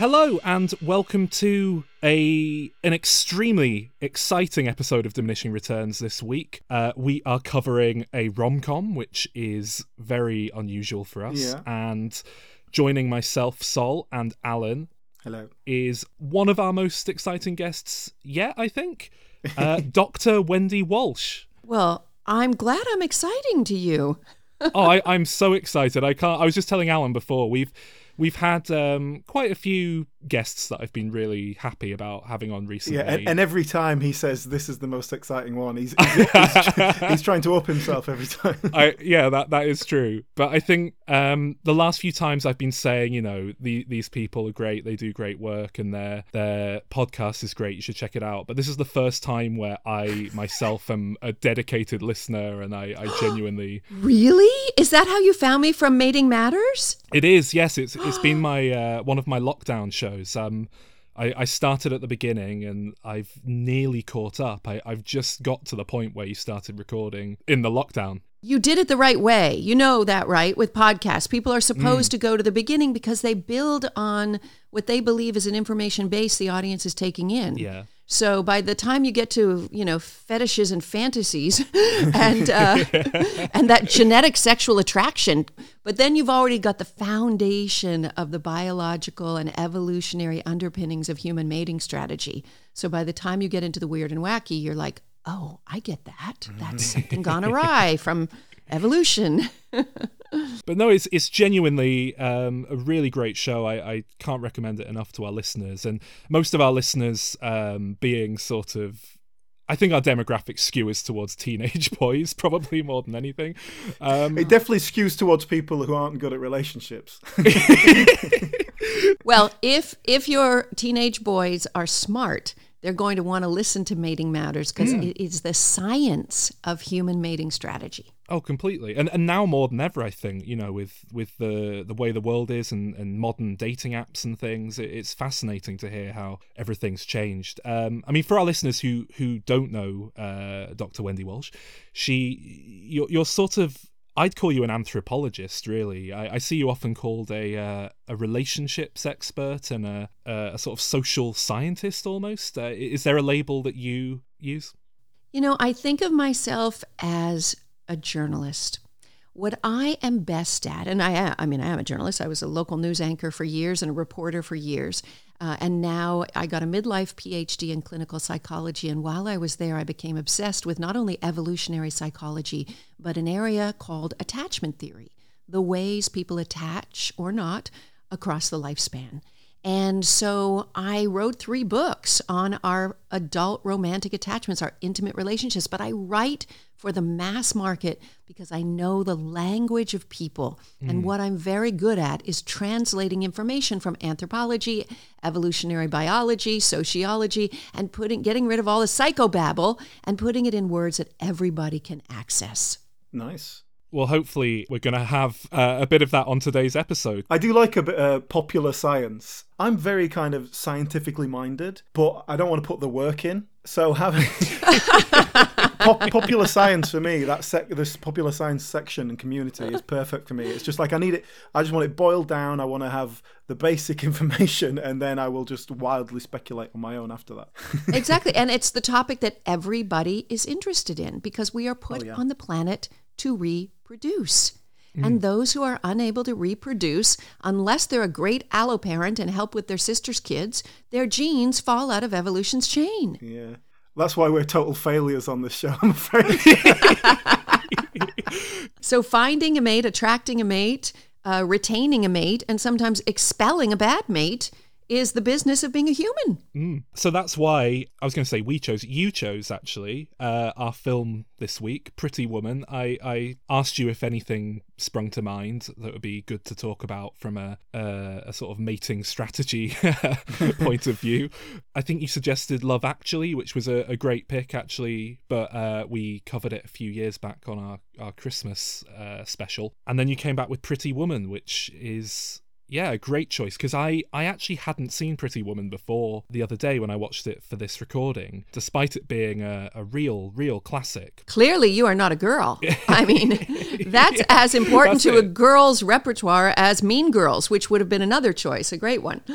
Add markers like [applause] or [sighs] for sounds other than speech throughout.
Hello and welcome to a an extremely exciting episode of Diminishing Returns this week. Uh, we are covering a rom com, which is very unusual for us. Yeah. And joining myself, Sol, and Alan Hello. is one of our most exciting guests yet. I think, uh, [laughs] Doctor Wendy Walsh. Well, I'm glad I'm exciting to you. oh, I, I'm so excited. I can't. I was just telling Alan before we've we've had um, quite a few guests that I've been really happy about having on recently. Yeah, and, and every time he says this is the most exciting one, he's he's, [laughs] he's, he's trying to up himself every time. I yeah, that that is true. But I think um, the last few times I've been saying, you know, the, these people are great. They do great work, and their their podcast is great. You should check it out. But this is the first time where I myself am a dedicated listener, and I, I genuinely [gasps] Really? Is that how you found me from Mating Matters? It is, yes. It's it's been my uh, one of my lockdown shows. Um, I, I started at the beginning and I've nearly caught up. I, I've just got to the point where you started recording in the lockdown. You did it the right way. You know that, right? With podcasts, people are supposed to go to the beginning because they build on what they believe is an information base the audience is taking in. Yeah. So by the time you get to you know fetishes and fantasies, [laughs] and uh, [laughs] and that genetic sexual attraction, but then you've already got the foundation of the biological and evolutionary underpinnings of human mating strategy. So by the time you get into the weird and wacky, you're like, oh, I get that. That's something gone awry [laughs] from evolution. But no, it's it's genuinely um, a really great show. I, I can't recommend it enough to our listeners, and most of our listeners um, being sort of. I think our demographic skewers towards teenage [laughs] boys, probably more than anything. Um, It definitely skews towards people who aren't good at relationships. [laughs] Well, if if your teenage boys are smart, they're going to want to listen to Mating Matters because it is the science of human mating strategy. Oh, completely, and and now more than ever, I think you know with with the the way the world is and, and modern dating apps and things, it, it's fascinating to hear how everything's changed. Um, I mean, for our listeners who who don't know uh, Dr. Wendy Walsh, she you're, you're sort of I'd call you an anthropologist, really. I, I see you often called a uh, a relationships expert and a, a sort of social scientist almost. Uh, is there a label that you use? You know, I think of myself as a journalist. What I am best at, and I I mean, I am a journalist. I was a local news anchor for years and a reporter for years. Uh, and now I got a midlife PhD in clinical psychology. And while I was there, I became obsessed with not only evolutionary psychology, but an area called attachment theory the ways people attach or not across the lifespan. And so I wrote three books on our adult romantic attachments, our intimate relationships, but I write for the mass market because I know the language of people. And mm. what I'm very good at is translating information from anthropology, evolutionary biology, sociology, and putting getting rid of all the psychobabble and putting it in words that everybody can access. nice. Well, hopefully, we're going to have uh, a bit of that on today's episode. I do like a bit uh, popular science. I'm very kind of scientifically minded, but I don't want to put the work in. So having [laughs] Pop- popular science for me, that sec- this popular science section and community is perfect for me. It's just like I need it. I just want it boiled down. I want to have the basic [laughs] information, and then I will just wildly speculate on my own after that. [laughs] exactly. And it's the topic that everybody is interested in because we are put on the planet to reproduce. And those who are unable to reproduce, unless they're a great alloparent and help with their sister's kids, their genes fall out of evolution's chain. yeah, that's why we're total failures on this show. I'm afraid. [laughs] [laughs] So finding a mate, attracting a mate, uh, retaining a mate, and sometimes expelling a bad mate is the business of being a human. So that's why I was going to say we chose. You chose actually uh, our film this week, Pretty Woman. I, I asked you if anything sprung to mind that would be good to talk about from a a, a sort of mating strategy [laughs] point of view. [laughs] I think you suggested Love Actually, which was a, a great pick actually, but uh, we covered it a few years back on our our Christmas uh, special, and then you came back with Pretty Woman, which is Yeah, a great choice because I, I actually hadn't seen Pretty Woman before the other day when I watched it for this recording, despite it being a, a real, real classic. Clearly, you are not a girl. [laughs] I mean, that's as important That's to a girl's repertoire as Mean Girls, which would have been another choice, a great one. [laughs]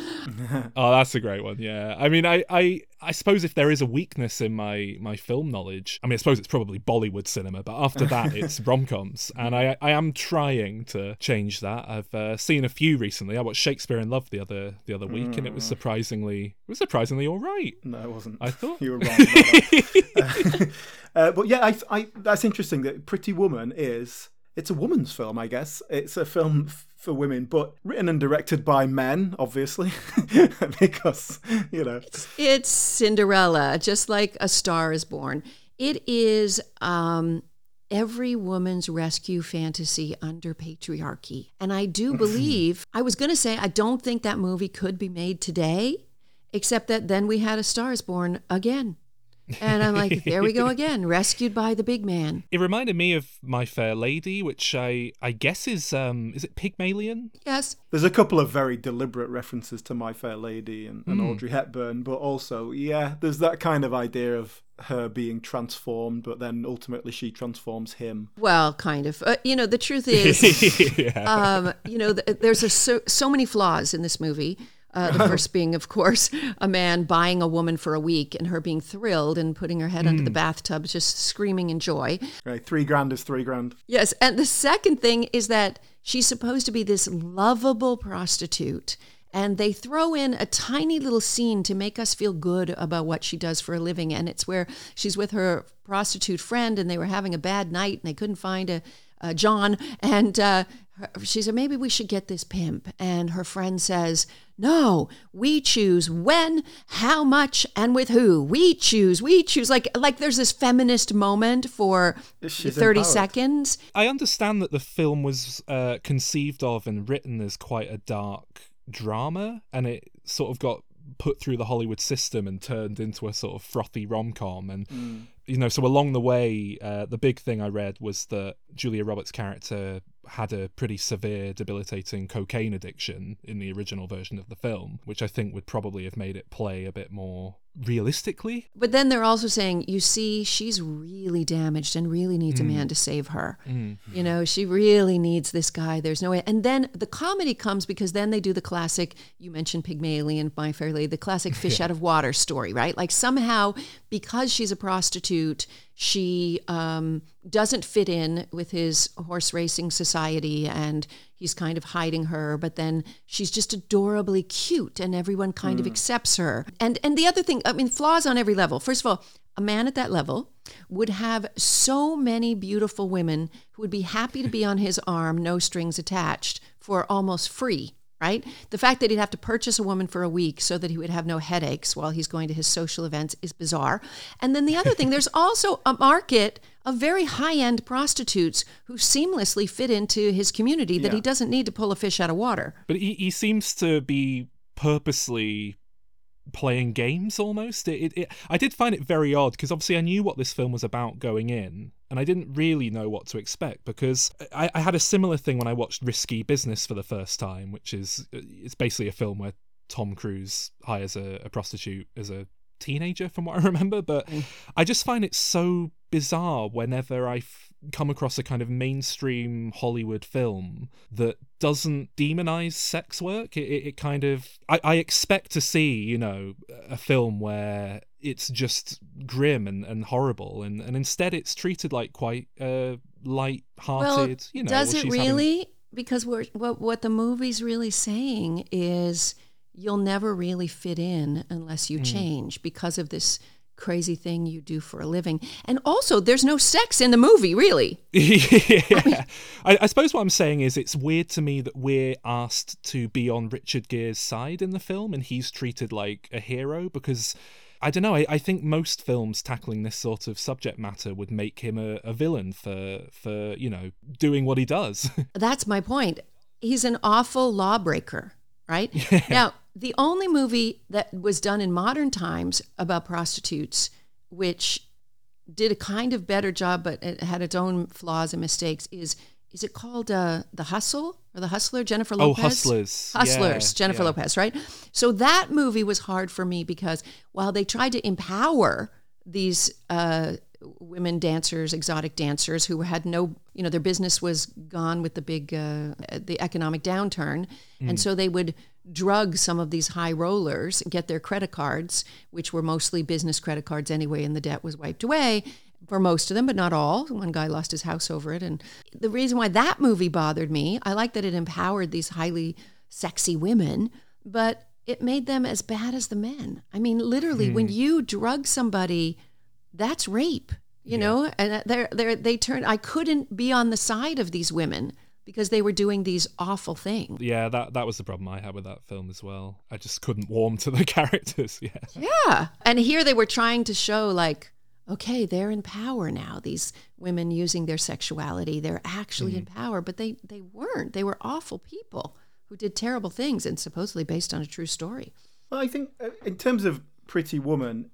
Oh, that's a great one. Yeah. I mean, I, I, I suppose if there is a weakness in my, my film knowledge, I mean, I suppose it's probably Bollywood cinema, but after that, [laughs] it's rom coms. And I, I am trying to change that. I've uh, seen a few recently. I watched Shakespeare in Love the other the other week, and it was surprisingly it was surprisingly all right. No, it wasn't. I thought. [laughs] you were wrong. [laughs] Uh, but yeah, I, I, that's interesting. That Pretty Woman is it's a woman's film, I guess. It's a film f- for women, but written and directed by men, obviously, [laughs] because you know. It's Cinderella, just like A Star is Born. It is um, every woman's rescue fantasy under patriarchy. And I do believe, I was going to say, I don't think that movie could be made today, except that then we had A Star is Born again. And I'm like, there we go [laughs] again, rescued by the big man. It reminded me of My Fair Lady, which I I guess is um is it Pygmalion? Yes. There's a couple of very deliberate references to My Fair Lady and, and Audrey Hepburn, but also, yeah, there's that kind of idea of her being transformed, but then ultimately she transforms him. Well, kind of. Uh, you know, the truth is, [laughs] yeah. um, you know, th- there's a, so, so many flaws in this movie. Uh, the first [laughs] being, of course, a man buying a woman for a week and her being thrilled and putting her head under the bathtub, just screaming in joy. Right, three grand is three grand. Yes. And the second thing is that she's supposed to be this lovable prostitute. And they throw in a tiny little scene to make us feel good about what she does for a living. And it's where she's with her prostitute friend and they were having a bad night and they couldn't find a, a John. And uh, she said, maybe we should get this pimp. And her friend says, no, we choose when, how much, and with who. We choose, we choose. Like, like there's this feminist moment for She's 30 empowered. seconds. I understand that the film was uh, conceived of and written as quite a dark drama, and it sort of got put through the Hollywood system and turned into a sort of frothy rom com. And you know, so along the way, uh, the big thing I read was that Julia Roberts' character had a pretty severe, debilitating cocaine addiction in the original version of the film, which I think would probably have made it play a bit more realistically. But then they're also saying, you see, she's really damaged and really needs a man to save her. You know, she really needs this guy. There's no way. And then the comedy comes because then they do the classic, you mentioned Pygmalion, My Fair Lady, the classic [laughs] fish out of water story, right? Like somehow, because she's a prostitute, she um, doesn't fit in with his horse racing society and he's kind of hiding her but then she's just adorably cute and everyone kind of hmm. accepts her. And and the other thing i mean flaws on every level. First of all a man at that level would have so many beautiful women who would be happy to be on his arm no strings attached for almost free right? The fact that he'd have to purchase a woman for a week so that he would have no headaches while he's going to his social events is bizarre. And then the other thing, there's [laughs] also a market of very high end prostitutes who seamlessly fit into his community that Yeah. he doesn't need to pull a fish out of water. But he, he seems to be purposely playing games almost. It, it, it I did find it very odd because obviously I knew what this film was about going in, and I didn't really know what to expect because I, I had a similar thing when I watched Risky Business for the first time, which is uh, it's basically a film where Tom Cruise hires a, a prostitute as a teenager, from what I [laughs] remember. But mm. I just find it so bizarre whenever I f- come across a kind of mainstream Hollywood film that doesn't demonize sex work. It, it, it kind of I, I expect to see, you know, a film where it's just grim and, and horrible, and, and instead it's treated like quite uh, light-hearted. you know, does it she's having- really? Because we're, what what the movie's really saying is you'll never really fit in unless you change because of this crazy thing you do for a living. And also, there's no sex in the movie, really. [laughs] yeah. I, I suppose what I'm saying is it's weird to me that we're asked to be on Richard Gere's side in the film and he's treated like a hero because I don't know, I, I think most films tackling this sort of subject matter would make him a, a villain for for, you know, doing what he does. [laughs] That's my point. He's an awful lawbreaker, right? Now, the only movie that was done in modern times about prostitutes, which did a kind of better job, but it had its own flaws and mistakes, is is it called uh, The Hustle or The Hustler? Jennifer Lopez. Oh, Lopez. Hustlers. Hustlers, Yeah, Jennifer yeah. Lopez, right? So that movie was hard for me because while they tried to empower these uh, women dancers, exotic dancers who had no, you know, their business was gone with the big, uh, the economic downturn, and so they would drug some of these high rollers, get their credit cards, which were mostly business credit cards anyway, and the debt was wiped away for most of them, but not all. One guy lost his house over it. And the reason why that movie bothered me, I like that it empowered these highly sexy women, but it made them as bad as the men. I mean, literally, when hmm. you drug somebody, that's rape, you know? And uh, they're, they're, they turned, I couldn't be on the side of these women because they were doing these awful things. Yeah, that that was the problem I had with that film as well. I just couldn't warm to the [laughs] characters. Yeah. Yeah. And here they were trying to show, like, okay, they're in power now. These women using their sexuality, they're actually in power, but they, they weren't. They were awful people who did terrible things and supposedly based on a true story. Well, I think uh, in terms of Pretty Woman,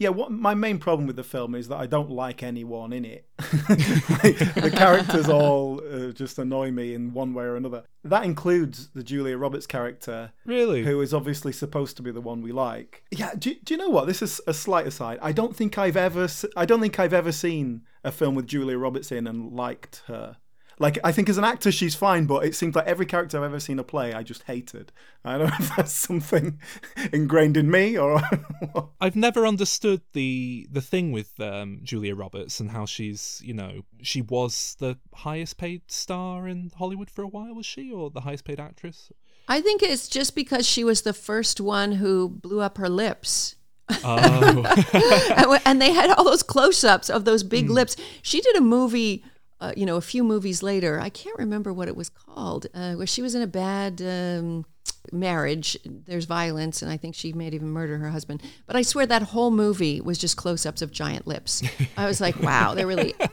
yeah, what my main problem with the film is that I don't like anyone in it. [laughs] the characters all uh, just annoy me in one way or another. That includes the Julia Roberts character, Really? who is obviously supposed to be the one we like. Yeah, do, do you know what? This is a slight aside. I don't think I've ever, I don't think I've ever seen a film with Julia Roberts in and liked her. Like, I think as an actor, she's fine, but it seems like every character I've ever seen her play, I just hated. I don't know if that's something [laughs] ingrained in me or. [laughs] I've never understood the the thing with um, Julia Roberts and how she's, you know, she was the highest paid star in Hollywood for a while, was she, or the highest paid actress? I think it's just because she was the first one who blew up her lips. Oh, [laughs] and, and they had all those close-ups of those big lips. She did a movie, uh, you know, a few movies later. I can't remember what it was called, uh, where she was in a bad um, marriage. There's violence, and I think she may even murder her husband. But I swear that whole movie was just close-ups of giant lips. I was like, wow, they're really. [laughs]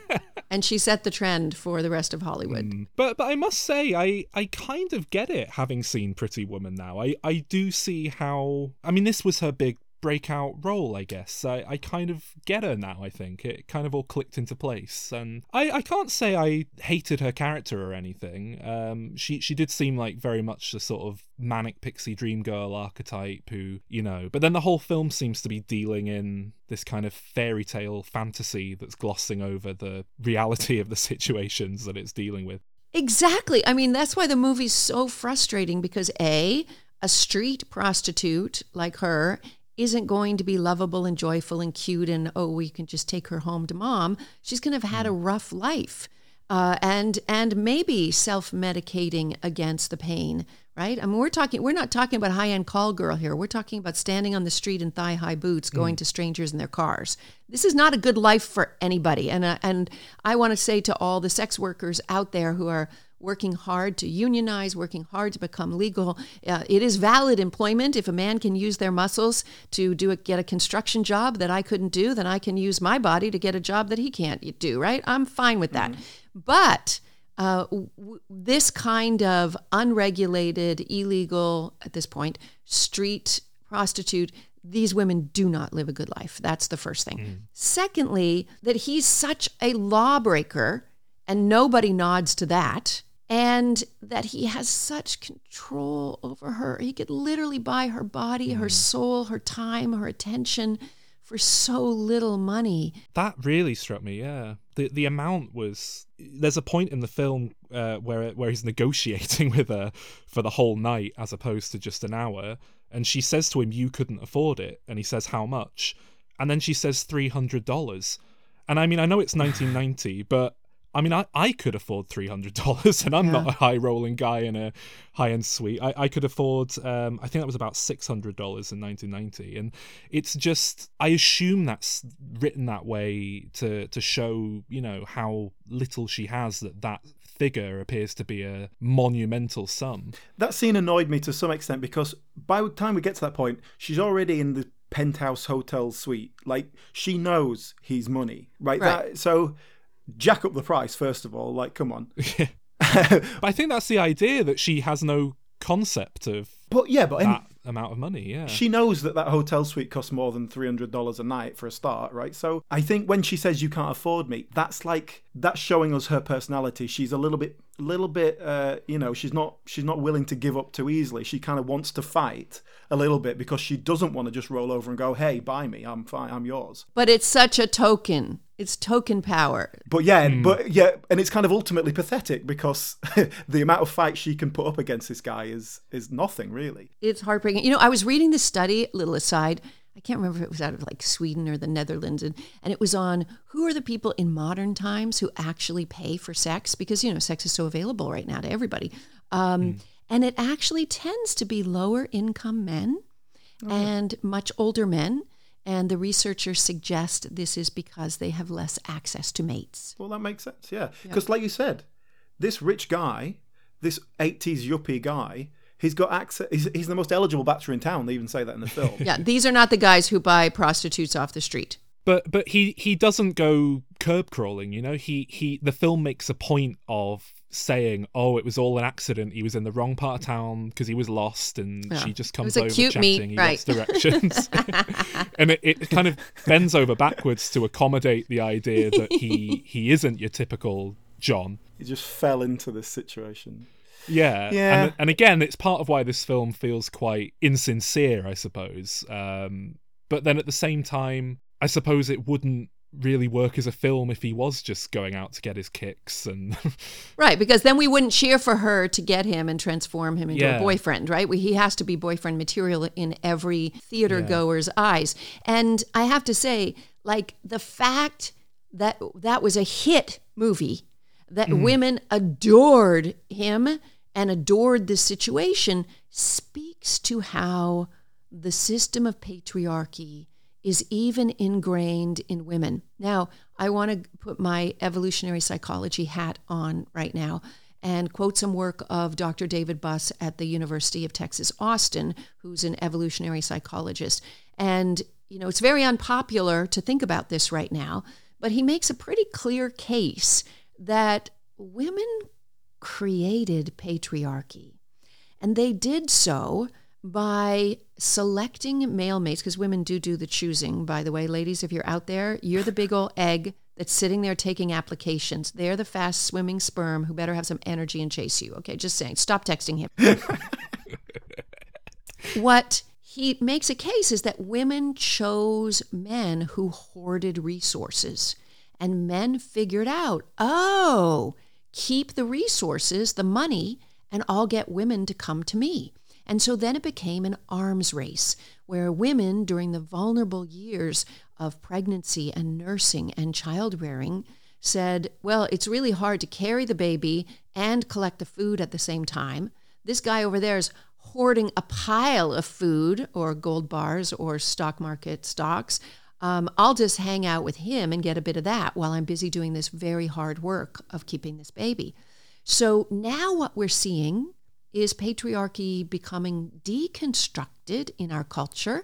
And she set the trend for the rest of Hollywood. but but I must say, I I kind of get it having seen Pretty Woman now. I I do see how. I mean, this was her big breakout role, I guess. I, I kind of get her now, I think. It kind of all clicked into place. And I, I can't say I hated her character or anything. Um, she, she did seem like very much the sort of manic pixie dream girl archetype who, you know, but then the whole film seems to be dealing in this kind of fairy tale fantasy that's glossing over the reality of the situations that it's dealing with. Exactly. I mean, that's why the movie's so frustrating because A, a street prostitute like her isn't going to be lovable and joyful and cute and oh we can just take her home to mom. She's going to have had a rough life uh, and and maybe self-medicating against the pain right? I mean we're talking we're not talking about high-end call girl here. We're talking about standing on the street in thigh-high boots going to strangers in their cars. This is not a good life for anybody. And uh, and i want to say to all the sex workers out there who are working hard to unionize, working hard to become legal. Uh, it is valid employment. If a man can use their muscles to do a, get a construction job that I couldn't do, then I can use my body to get a job that he can't do. Right? I'm fine with that. But uh, w- this kind of unregulated, illegal at this point, street prostitute. These women do not live a good life. That's the first thing. Secondly, that he's such a lawbreaker, and nobody nods to that and that he has such control over her. He could literally buy her body, her soul, her time, her attention for so little money. That really struck me. Yeah, the the amount was. There's a point in the film uh, where where he's [laughs] negotiating with her for the whole night as opposed to just an hour, and she says to him, "You couldn't afford it," and he says, "How much?" And then she says three hundred dollars, and I mean I know it's 1990, but I mean, I, I could afford three hundred dollars, [laughs] and I'm not a high rolling guy in a high end suite. I, I could afford, um, I think that was about six hundred dollars in nineteen ninety, and it's just I assume that's written that way to to show you know how little she has that that figure appears to be a monumental sum. That scene annoyed me to some extent because by the time we get to that point, she's already in the penthouse hotel suite. Like she knows he's money, right? Right. That, so jack up the price first of all. Like, come on. [laughs] But I think that's the idea that she has no concept of But yeah, but any, that amount of money. Yeah. She knows that that hotel suite costs more than three hundred dollars a night for a start, right? So I think when she says you can't afford me, that's like that's showing us her personality. She's a little bit, little bit, uh, you know, she's not she's not willing to give up too easily. She kind of wants to fight a little bit because she doesn't want to just roll over and go, "Hey, buy me, I'm fine, I'm yours." But it's such a token. It's token power. But yeah, but yeah, and it's kind of ultimately pathetic because [laughs] the amount of fight she can put up against this guy is is nothing really. It's heartbreaking. You know, I was reading this study, little aside. I can't remember if it was out of like Sweden or the Netherlands, and, and it was on who are the people in modern times who actually pay for sex because, you know, sex is so available right now to everybody. Um, And it actually tends to be lower income men and much older men. And the researchers suggest this is because they have less access to mates. Well, that makes sense, yeah. Because, like you said, this rich guy, this 80s yuppie guy, he's got access. He's, he's the most eligible bachelor in town. They even say that in the film. [laughs] Yeah, these are not the guys who buy prostitutes off the street. but but he he doesn't go curb crawling you know he he the film makes a point of saying oh it was all an accident he was in the wrong part of town because he was lost and Yeah. she just It comes was a over cute chatting meet, he right. gets directions [laughs] and it, it kind of bends over backwards to accommodate the idea that he [laughs] he isn't your typical john he just fell into this situation. yeah. Yeah. And, and again, it's part of why this film feels quite insincere, I suppose. Um, but then at the same time, I suppose it wouldn't really work as a film if he was just going out to get his kicks and [laughs] Right, because then we wouldn't cheer for her to get him and transform him into Yeah. a boyfriend, right? We, he has to be boyfriend material in every theater goer's eyes. And I have to say, like, the fact that that was a hit movie, that mm-hmm. women adored him and adored this situation, speaks to how the system of patriarchy is even ingrained in women. Now, I want to put my evolutionary psychology hat on right now and quote some work of Dr. David Buss at the University of Texas, Austin, who's an evolutionary psychologist. And, you know, it's very unpopular to think about this right now, but he makes a pretty clear case that women created patriarchy. And they did so by selecting male mates, because women do do the choosing, by the way. Ladies, if you're out there, you're the big old egg that's sitting there taking applications. They're the fast swimming sperm who better have some energy and chase you. Okay, just saying. Stop texting him. [laughs] what he makes a case is that women chose men who hoarded resources. And men figured out, oh, keep the resources, the money, and I'll get women to come to me. And so then it became an arms race where women, during the vulnerable years of pregnancy and nursing and child rearing, said, Well, it's really hard to carry the baby and collect the food at the same time. This guy over there is hoarding a pile of food or gold bars or stock market stocks. Um, I'll just hang out with him and get a bit of that while I'm busy doing this very hard work of keeping this baby. So now what we're seeing is patriarchy becoming deconstructed in our culture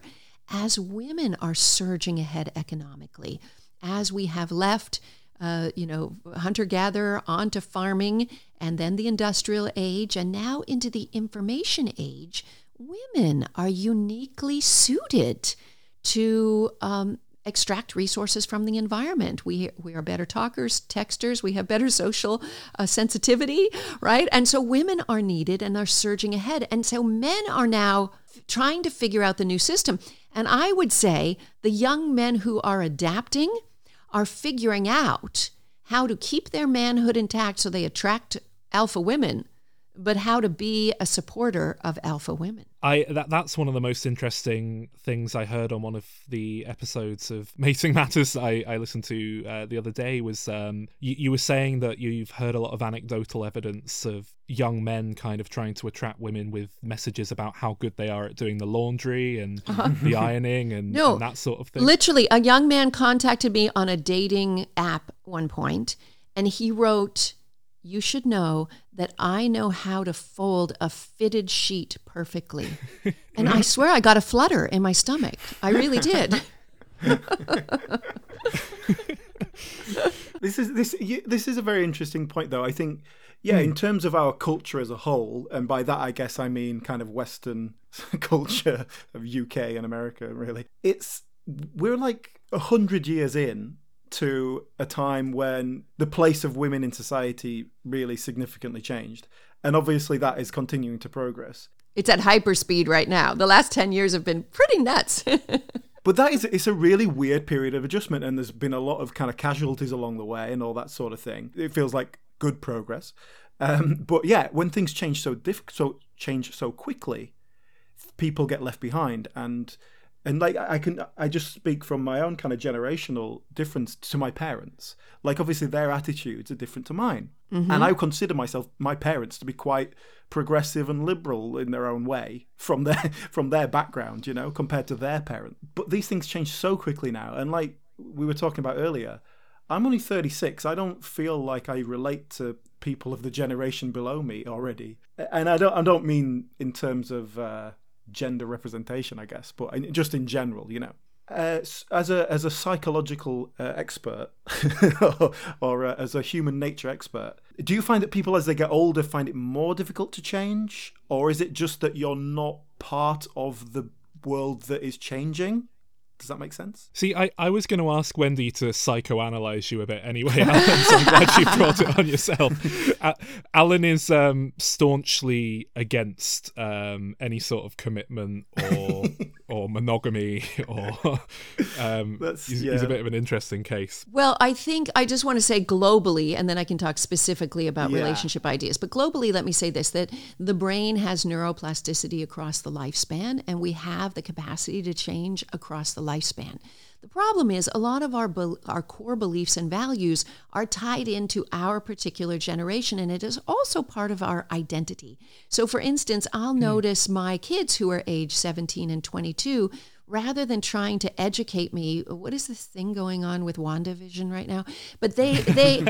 as women are surging ahead economically, as we have left, uh, you know, hunter gatherer onto farming and then the industrial age and now into the information age. Women are uniquely suited to um, extract resources from the environment. We we are better talkers, texters. We have better [laughs] social uh, sensitivity, right? And so women are needed and are surging ahead. And so men are now trying to figure out the new system. And I would say the young men who are adapting are figuring out how to keep their manhood intact so they attract alpha women, but how to be a supporter of alpha women. I that that's one of the most interesting things I heard on one of the episodes of [laughs] Mating Matters I, I listened to uh, the other day was um, you, you were saying that you've heard a lot of anecdotal evidence of young men kind of trying to attract women with messages about how good they are at doing the laundry and [laughs] the ironing and, No, and that sort of thing. Literally, a young man contacted me on a dating app one point, and he wrote, You should know that I know how to fold a fitted sheet perfectly. [laughs] and I swear I got a flutter in my stomach. I really did. [laughs] This is this you- this is a very interesting point, though. I think Yeah, in hmm. terms of our culture as a whole, and by that I guess I mean kind of Western [laughs] culture of UK and America, really. It's we're like a hundred years in to a time when the place of women in society really significantly changed. And obviously that is continuing to progress. It's at hyperspeed right now. The last 10 years have been pretty nuts. [laughs] But that is it's a really weird period of adjustment and there's been a lot of kind of casualties along the way and all that sort of thing. It feels like good progress. Um, but yeah, when things change so diff- so change so quickly, people get left behind and and like I can I just speak from my own kind of generational difference to my parents. Like obviously their attitudes are different to mine. Mm-hmm. And I consider myself my parents to be quite progressive and liberal in their own way from their [laughs] from their background, you know, compared to their parents. But these things change so quickly now and like we were talking about earlier, I'm only 36. I don't feel like I relate to people of the generation below me already. And I don't I don't mean in terms of uh, gender representation, I guess, but just in general, you know. Uh, as a as a psychological uh, expert or, [laughs] or uh, as a human nature expert, do you find that people as they get older find it more difficult to change, or is it just that you're not part of the world that is changing? Does that make sense? See, I, I was going to ask Wendy to psychoanalyze you a bit anyway, [laughs] Alan, so I'm glad you brought it on yourself. Uh, Alan is um, staunchly against um, any sort of commitment or [laughs] or monogamy, or um, he's, yeah. he's, a bit of an interesting case. Well, I think I just want to say globally, and then I can talk specifically about yeah. relationship ideas. But globally, let me say this that the brain has neuroplasticity across the lifespan, and we have the capacity to change across the lifespan. The problem is a lot of our be- our core beliefs and values are tied into our particular generation and it is also part of our identity. So for instance, I'll mm. notice my kids who are age 17 and 22 rather than trying to educate me, what is this thing going on with WandaVision right now? But they they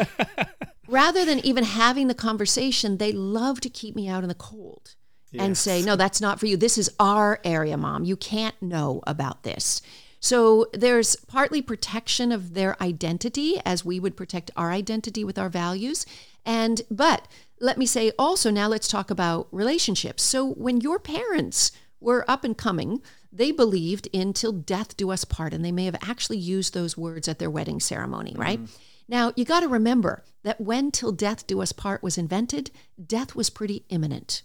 [laughs] rather than even having the conversation, they love to keep me out in the cold. Yes. And say, no, that's not for you. This is our area, mom. You can't know about this. So there's partly protection of their identity as we would protect our identity with our values. And, but let me say also, now let's talk about relationships. So when your parents were up and coming, they believed in till death do us part, and they may have actually used those words at their wedding ceremony, right? Mm. Now, you got to remember that when Till Death Do Us Part was invented, death was pretty imminent.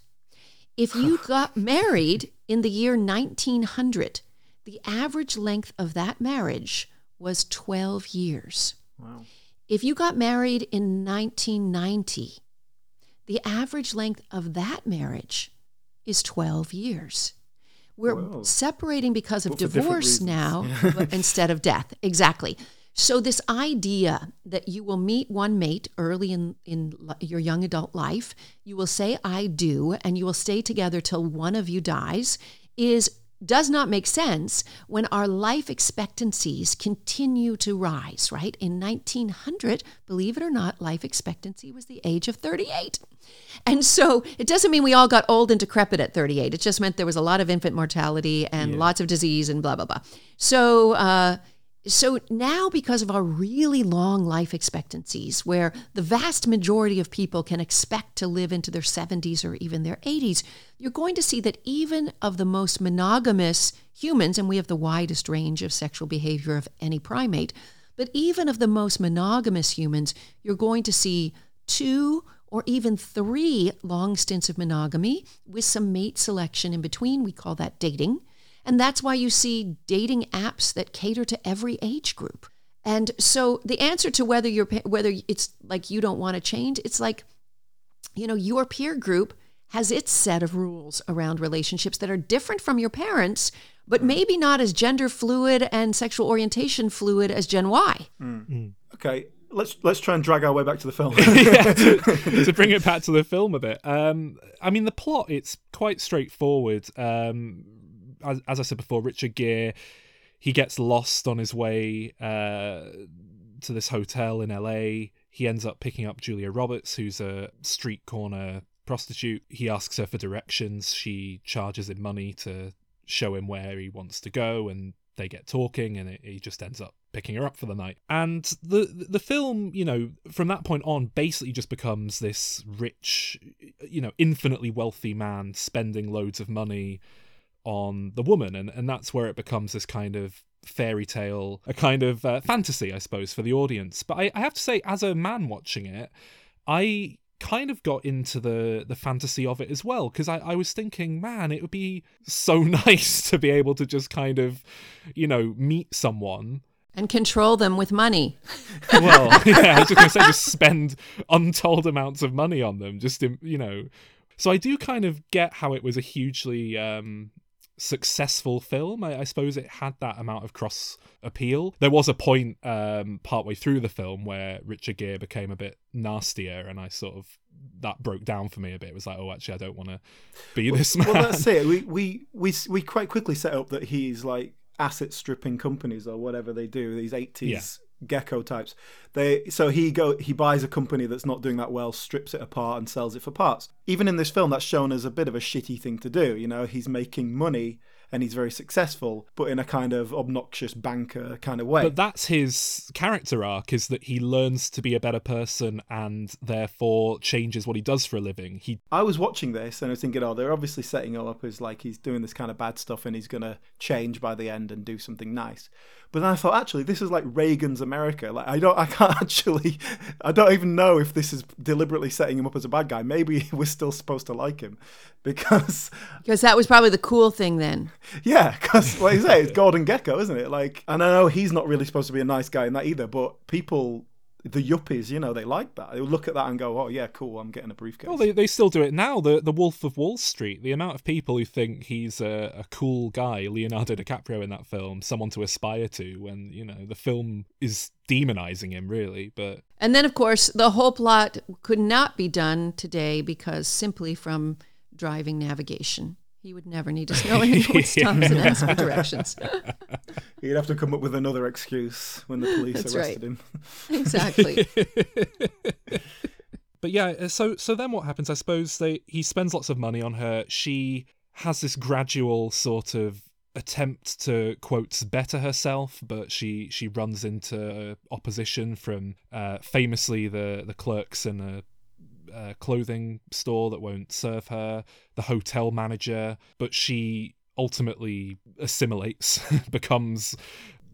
If you [sighs] got married in the year 1900, the average length of that marriage was 12 years. Wow. If you got married in 1990, the average length of that marriage is 12 years. We're Whoa. separating because of divorce now [laughs] [laughs] instead of death. Exactly. So, this idea that you will meet one mate early in, in your young adult life, you will say, I do, and you will stay together till one of you dies, is does not make sense when our life expectancies continue to rise, right? In 1900, believe it or not, life expectancy was the age of 38. And so it doesn't mean we all got old and decrepit at 38. It just meant there was a lot of infant mortality and yeah. lots of disease and blah, blah, blah. So, uh, so now, because of our really long life expectancies, where the vast majority of people can expect to live into their 70s or even their 80s, you're going to see that even of the most monogamous humans, and we have the widest range of sexual behavior of any primate, but even of the most monogamous humans, you're going to see two or even three long stints of monogamy with some mate selection in between. We call that dating. And that's why you see dating apps that cater to every age group. And so the answer to whether you're whether it's like you don't want to change, it's like you know, your peer group has its set of rules around relationships that are different from your parents, but maybe not as gender fluid and sexual orientation fluid as Gen Y. Mm. Okay, let's let's try and drag our way back to the film. [laughs] [laughs] yeah, to, to, bring it back to the film a bit. Um, I mean, the plot it's quite straightforward. Um, as, as I said before, Richard Gere, he gets lost on his way uh, to this hotel in LA. He ends up picking up Julia Roberts, who's a street corner prostitute. He asks her for directions. She charges him money to show him where he wants to go, and they get talking, and it, he just ends up picking her up for the night. And the the film, you know, from that point on, basically just becomes this rich, you know, infinitely wealthy man spending loads of money on the woman, and and that's where it becomes this kind of fairy tale, a kind of uh, fantasy, I suppose, for the audience. But I, I have to say, as a man watching it, I kind of got into the the fantasy of it as well because I, I was thinking man it would be so [laughs] nice to be able to just kind of you know meet someone. And control them with money. [laughs] Well yeah i was just going to say just spend untold amounts of money on them just in, you know. So i do kind of get how it was a hugely um successful film. I, I, suppose it had that amount of cross appeal. There was a point um, partway through the film where Richard Gere became a bit nastier, and I sort of that broke down for me a bit. It was like, oh, actually, I don't want to be well, this man. Well, that's it. We [laughs] we we we quite quickly set up that he's like asset stripping companies or whatever they do. These eighties Gekko types. They so he go he buys a company that's not doing that well, strips it apart and sells it for parts. Even in this film, that's shown as a bit of a shitty thing to do. You know, he's making money and he's very successful, but in a kind of obnoxious banker kind of way. But that's his character arc is that he learns to be a better person and therefore changes what he does for a living. He I was watching this and I was thinking, oh, they're obviously setting him up as like he's doing this kind of bad stuff and he's gonna change by the end and do something nice. But then I thought, actually, this is like Reagan's America. Like I don't, I can't [laughs] actually, I don't even know if this is deliberately setting him up as a bad guy. Maybe [laughs] we're still supposed to like him because because that was probably the cool thing then. Yeah, because like you say, it's [laughs] Gordon Gekko, isn't it? Like, and I know he's not really supposed to be a nice guy in that either, but people the yuppies, you know, they like that. They look at that and go, "Oh yeah, cool, I'm getting a briefcase." Well, they, they still do it now. The the Wolf of Wall Street. The amount of people who think he's a, a cool guy, Leonardo DiCaprio in that film, someone to aspire to, when you know the film is demonizing him, really. But and then of course the whole plot could not be done today because simply from driving navigation. He would never need to know any road [laughs] stops and ask for directions. [laughs] He'd have to come up with another excuse when the police That's arrested right. him. [laughs] exactly. but yeah, uh, so so then what happens? I suppose they he spends lots of money on her. She has this gradual sort of attempt to quotes better herself, but she she runs into opposition from uh, famously the the clerks and a uh, clothing store that won't serve her, the hotel manager, but she ultimately assimilates, [laughs] becomes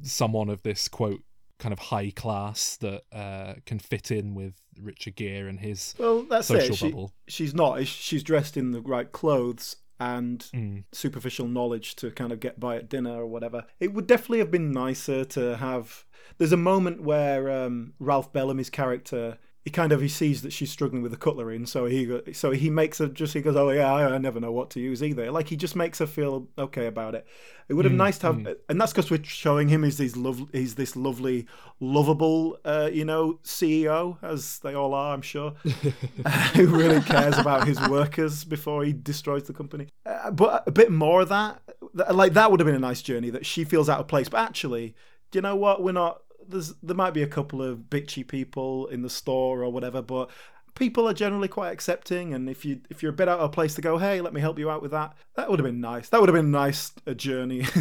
someone of this quote kind of high class that uh, can fit in with Richard Gere and his Well, that's social it. She, bubble. she's not. She's dressed in the right clothes and Mm. superficial knowledge to kind of get by at dinner or whatever. It would definitely have been nicer to have. There's a moment where um, Ralph Bellamy's character. He kind of he sees that she's struggling with the cutlery, and so he so he makes her just he goes, oh yeah, I, I never know what to use either. Like he just makes her feel okay about it. It would have Mm, nice to have, and that's because we're showing him as these love, he's this lovely, lovable, uh, you know, CEO as they all are, I'm sure, [laughs] [laughs] who really cares about his workers before he destroys the company. Uh, but a bit more of that, th- like that would have been a nice journey. That she feels out of place, but actually, do you know what? We're not. There's there might be a couple of bitchy people in the store or whatever, but people are generally quite accepting. And if you if you're a bit out of place to go, hey, let me help you out with that, that would have been nice. That would have been a nice a journey. [laughs]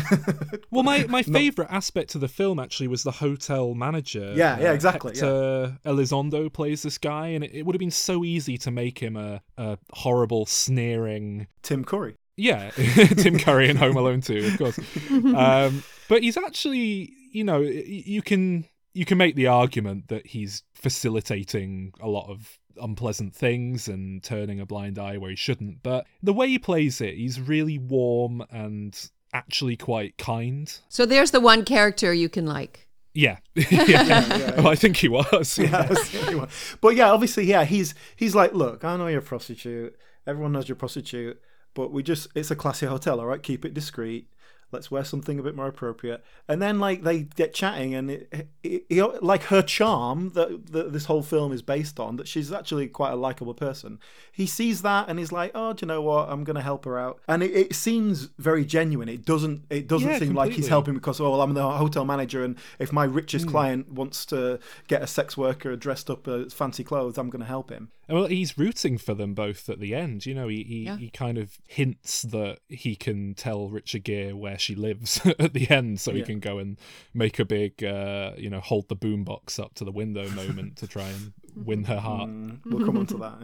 Well, my, my favourite aspect of the film actually was the hotel manager. Uh, Yeah, yeah, exactly, Hector Elizondo plays this guy, and it, it would have been so easy to make him a, a horrible, sneering. Tim Curry. Yeah, [laughs] Tim Curry in Home Alone 2, of course. [laughs] Um, but he's actually, you know, you can you can make the argument that he's facilitating a lot of unpleasant things and turning a blind eye where he shouldn't. But the way he plays it, he's really warm and actually quite kind. So there's the one character you can like. Yeah, [laughs] [laughs] yeah. Well, I think he was. [laughs] Yeah, that's the only. But yeah, obviously, yeah, he's he's like, look, I know you're a prostitute. Everyone knows you're a prostitute, but we just it's a classy hotel, all right. Keep it discreet. Let's wear something a bit more appropriate. And then like they get chatting, and it, it, it- like her charm that, that this whole film is based on, that she's actually quite a likable person. He sees that and he's like, oh, do you know what? I'm going to help her out. And it, it seems very genuine. It doesn't it doesn't Yeah, seem like he's helping because oh, well, I'm the hotel manager, and if my richest hmm. client wants to get a sex worker dressed up as fancy clothes, I'm going to help him. Well, he's rooting for them both at the end. You know, he he, Yeah. he kind of hints that he can tell Richard Gere where she lives [laughs] at the end, so he can go and make a big, uh, you know, hold the boombox up to the window moment to try and win her heart. Mm, we'll come on to that.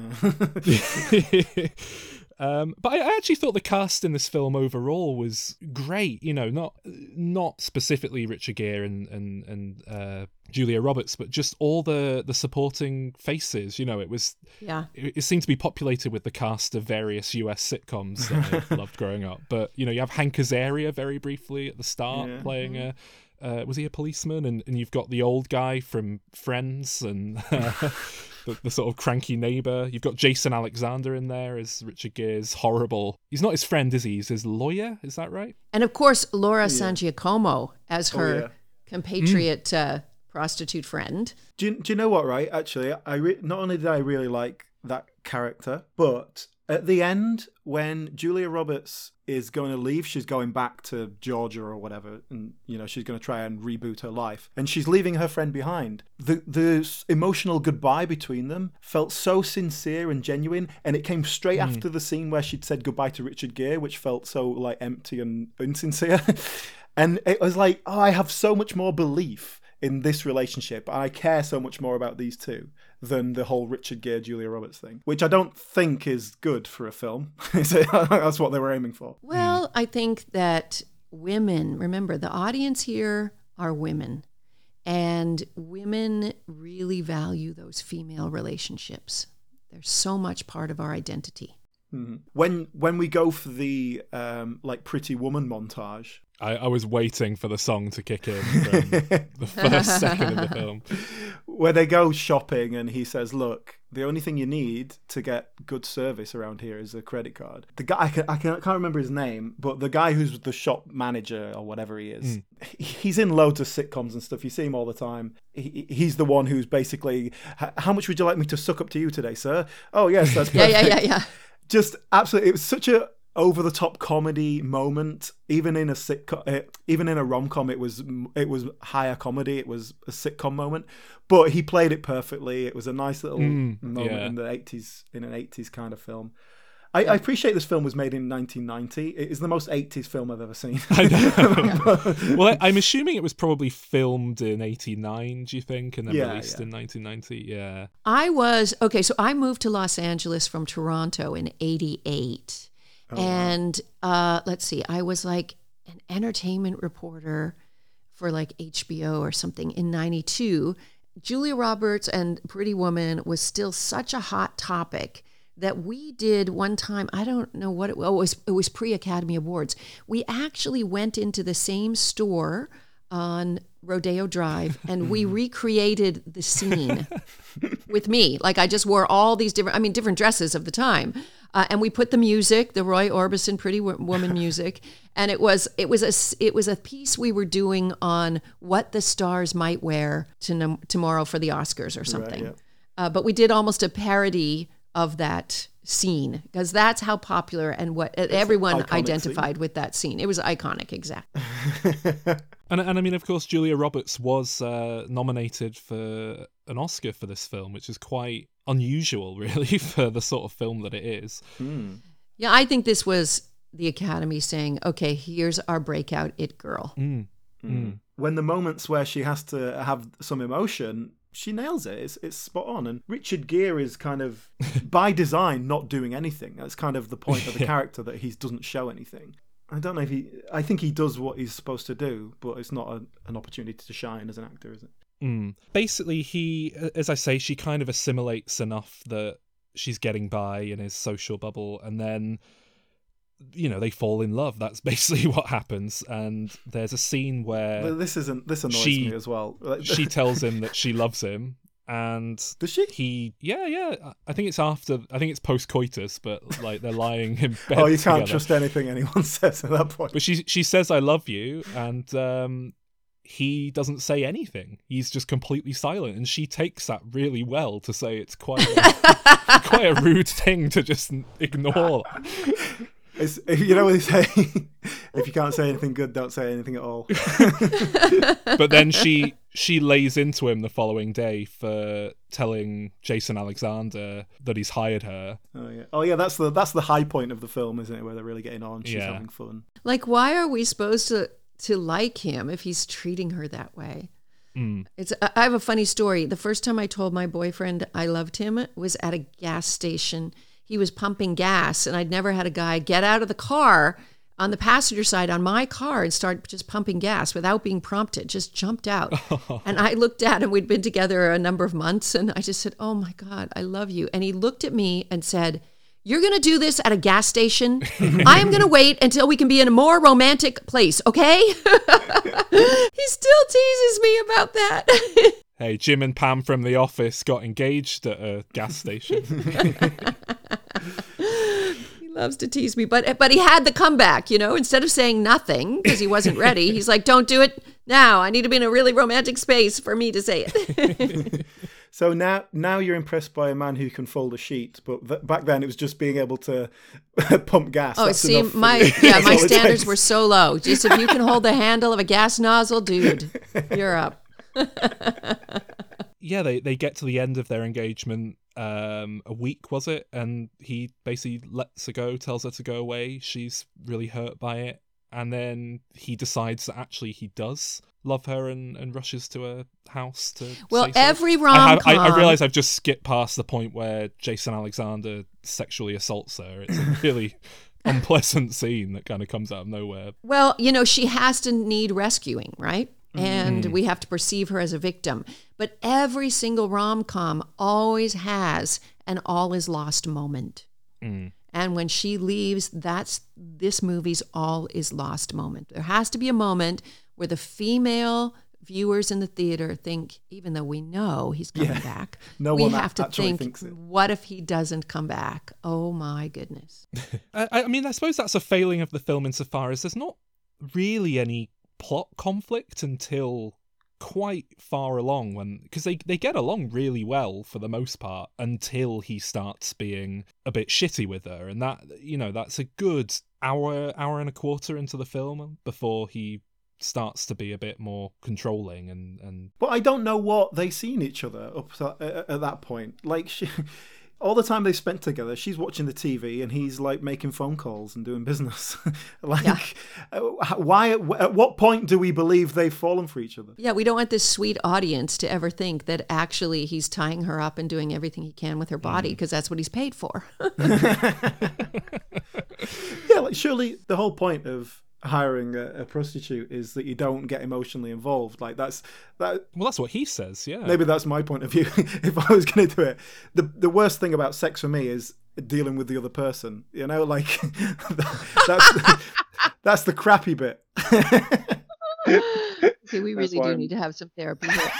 Yeah. [laughs] [laughs] um, but I I actually thought the cast in this film overall was great. You know, not not specifically Richard Gere and and and uh, Julia Roberts, but just all the the supporting faces. You know, it was Yeah. it, it seemed to be populated with the cast of various US sitcoms that I [laughs] loved growing up. But you know, you have Hank Azaria very briefly at the start Yeah. playing a. Uh, was he a policeman? And, and you've got the old guy from Friends and uh, [laughs] [laughs] the, the sort of cranky neighbor. You've got Jason Alexander in there as Richard Gere's horrible. He's not his friend, is he? He's his lawyer. Is that right? And of course, Laura San Giacomo as her Oh, yeah. compatriot uh, prostitute friend. Do you, do you know what? Right, actually, I re- not only did I really like that character, but at the end when Julia Roberts is going to leave, she's going back to Georgia or whatever, and you know she's going to try and reboot her life, and she's leaving her friend behind. The the emotional goodbye between them felt so sincere and genuine, and it came straight hmm. after the scene where she'd said goodbye to Richard Gere, which felt so like empty and insincere. [laughs] and it was like, oh, I have so much more belief in this relationship. I care so much more about these two than the whole Richard Gere Julia Roberts thing, which I don't think is good for a film. [laughs] [laughs] That's what they were aiming for. Well, I think that women, remember, the audience here are women, and women really value those female relationships. They're so much part of our identity. Mhm. When when we go for the um, like Pretty Woman montage, I, I was waiting for the song to kick in from the [laughs] first second of the film. where they go shopping and he says, "Look, the only thing you need to get good service around here is a credit card." The guy I, can, I, can, I can't remember his name, but the guy who's the shop manager or whatever he is, he- he's in loads of sitcoms and stuff. You see him all the time. He, he's the one who's basically, "How much would you like me to suck up to you today, sir?" Oh yes, that's [laughs] Yeah, yeah, yeah, yeah. just absolutely it was such a over the top comedy moment even in a sitcom uh, even in a rom-com it was it was higher comedy it was a sitcom moment but he played it perfectly it was a nice little Mm, moment yeah. in the 80s in an 80s kind of film I, I appreciate this film was made in 1990. It is the most 80s film I've ever seen. I know. [laughs] well, I, I'm assuming it was probably filmed in '89. Do you think, and then Yeah, released yeah. in 1990? Yeah. I was okay. So I moved to Los Angeles from Toronto in '88, and uh, let's see, I was like an entertainment reporter for like HBO or something in '92. Julia Roberts and Pretty Woman was still such a hot topic that we did one time. I don't know what it was. It was, it was pre Academy Awards. We actually went into the same store on Rodeo Drive [laughs] and we recreated the scene [laughs] with me. Like I just wore all these different, I mean, different dresses of the time. Uh, and we put the music, the Roy Orbison Pretty Woman music, [laughs] and it was it was a s- it was a piece we were doing on what the stars might wear to num- tomorrow for the Oscars or something. yeah. uh, but we did almost a parody of that scene because that's how popular and what everyone iconic scene. identified with that scene. It was iconic, exactly. [laughs] And, and I mean, of course, Julia Roberts was uh, nominated for an Oscar for this film, which is quite unusual, [laughs] really, for the sort of film that it is. Hmm. Yeah, I think this was the Academy saying, "Okay, here's our breakout it girl." Mm. when the moments where she has to have some emotion, she nails it. It's, it's spot on. And Richard Gere is kind of, [laughs] by design, not doing anything. That's kind of the point of the character that he doesn't show anything. I don't know if he. I think he does what he's supposed to do, but it's not a, an opportunity to shine as an actor, is it? Mm. Basically, he, as I say, she kind of assimilates enough that she's getting by in his social bubble, and then, you know, they fall in love. That's [laughs] basically what happens. And there's a scene where But this isn't. This annoys she- me as well. She [laughs] tells him that she loves him, and does she? he, yeah, yeah. I think it's after. I think it's post coitus, but like they're lying in [laughs] bed. Oh, you can't together. trust anything anyone says at that point. But she she says I love you, and um, he doesn't say anything. He's just completely silent, and she takes that really well to say it's quite a, [laughs] quite a rude thing to just ignore. [laughs] It's, you know what they say? [laughs] if you can't say anything good, don't say anything at all. but then she she lays into him the following day for telling Jason Alexander that he's hired her. Oh yeah, oh yeah. That's the that's the high point of the film, isn't it? Where they're really getting on. She's Yeah. having fun. Like, why are we supposed to to like him if he's treating her that way? Mm. It's. I I have a funny story. The first time I told my boyfriend I loved him was at a gas station. He was pumping gas, and I'd never had a guy get out of the car on the passenger side on my car and start just pumping gas without being prompted. Just jumped out, [laughs] and I looked at him. We'd been together a number of months, and I just said, "Oh my God, I love you." And he looked at me and said. You're going to do this at a gas station. I am going to wait until we can be in a more romantic place, okay? [laughs] he still teases me about that. [laughs] Hey, Jim and Pam from the office got engaged at a gas station. he loves to tease me, but but he had the comeback, you know, instead of saying nothing because he wasn't ready, he's like, "Don't do it now. I need to be in a really romantic space for me to say it." [laughs] So now now you're impressed by a man who can fold a sheet, but th- back then it was just being able to [laughs] pump gas. oh, That's see, my yeah, my [laughs] standards were so low. Just if you can hold the handle of a gas nozzle, dude, you're up. [laughs] yeah, they, they get to the end of their engagement um, a week, was it? And he basically lets her go, tells her to go away. She's really hurt by it. And then he decides that actually he does love her and, and rushes to her house to. Well, say so. every I, I, I realize I've just skipped past the point where Jason Alexander sexually assaults her. It's a really [laughs] unpleasant scene that kind of comes out of nowhere. Well, you know, she has to need rescuing, right? And we have to perceive her as a victim. But every single rom com always has an all is lost moment. Mm. And when she leaves, that's this movie's all is lost moment. There has to be a moment where the female viewers in the theater think, even though we know he's coming Yeah. back, [laughs] No we one have to think, what if he doesn't come back? Oh my goodness. [laughs] I, I mean, I suppose that's a failing of the film insofar as there's not really any plot conflict until quite far along when because they, they get along really well for the most part until he starts being a bit shitty with her and that you know that's a good hour hour and a quarter into the film before he starts to be a bit more controlling and and But I don't know what they see in each other up to, at, at that point. Like she, [laughs] all the time they spent together, she's watching the TV and he's like making phone calls and doing business. [laughs] like, Yeah. uh, why? At what point do we believe they've fallen for each other? Yeah, we don't want this sweet audience to ever think that actually he's tying her up and doing everything he can with her body because that's what he's paid for. [laughs] Yeah, like surely the whole point of hiring a, a prostitute is that you don't get emotionally involved. Like that's that. well that's what he says yeah Maybe that's my point of view. [laughs] if I was going to do it, the the worst thing about sex for me is dealing with the other person. You know, like [laughs] that's that's the crappy bit. [laughs] Okay, we That's really do I'm- need to have some therapy here.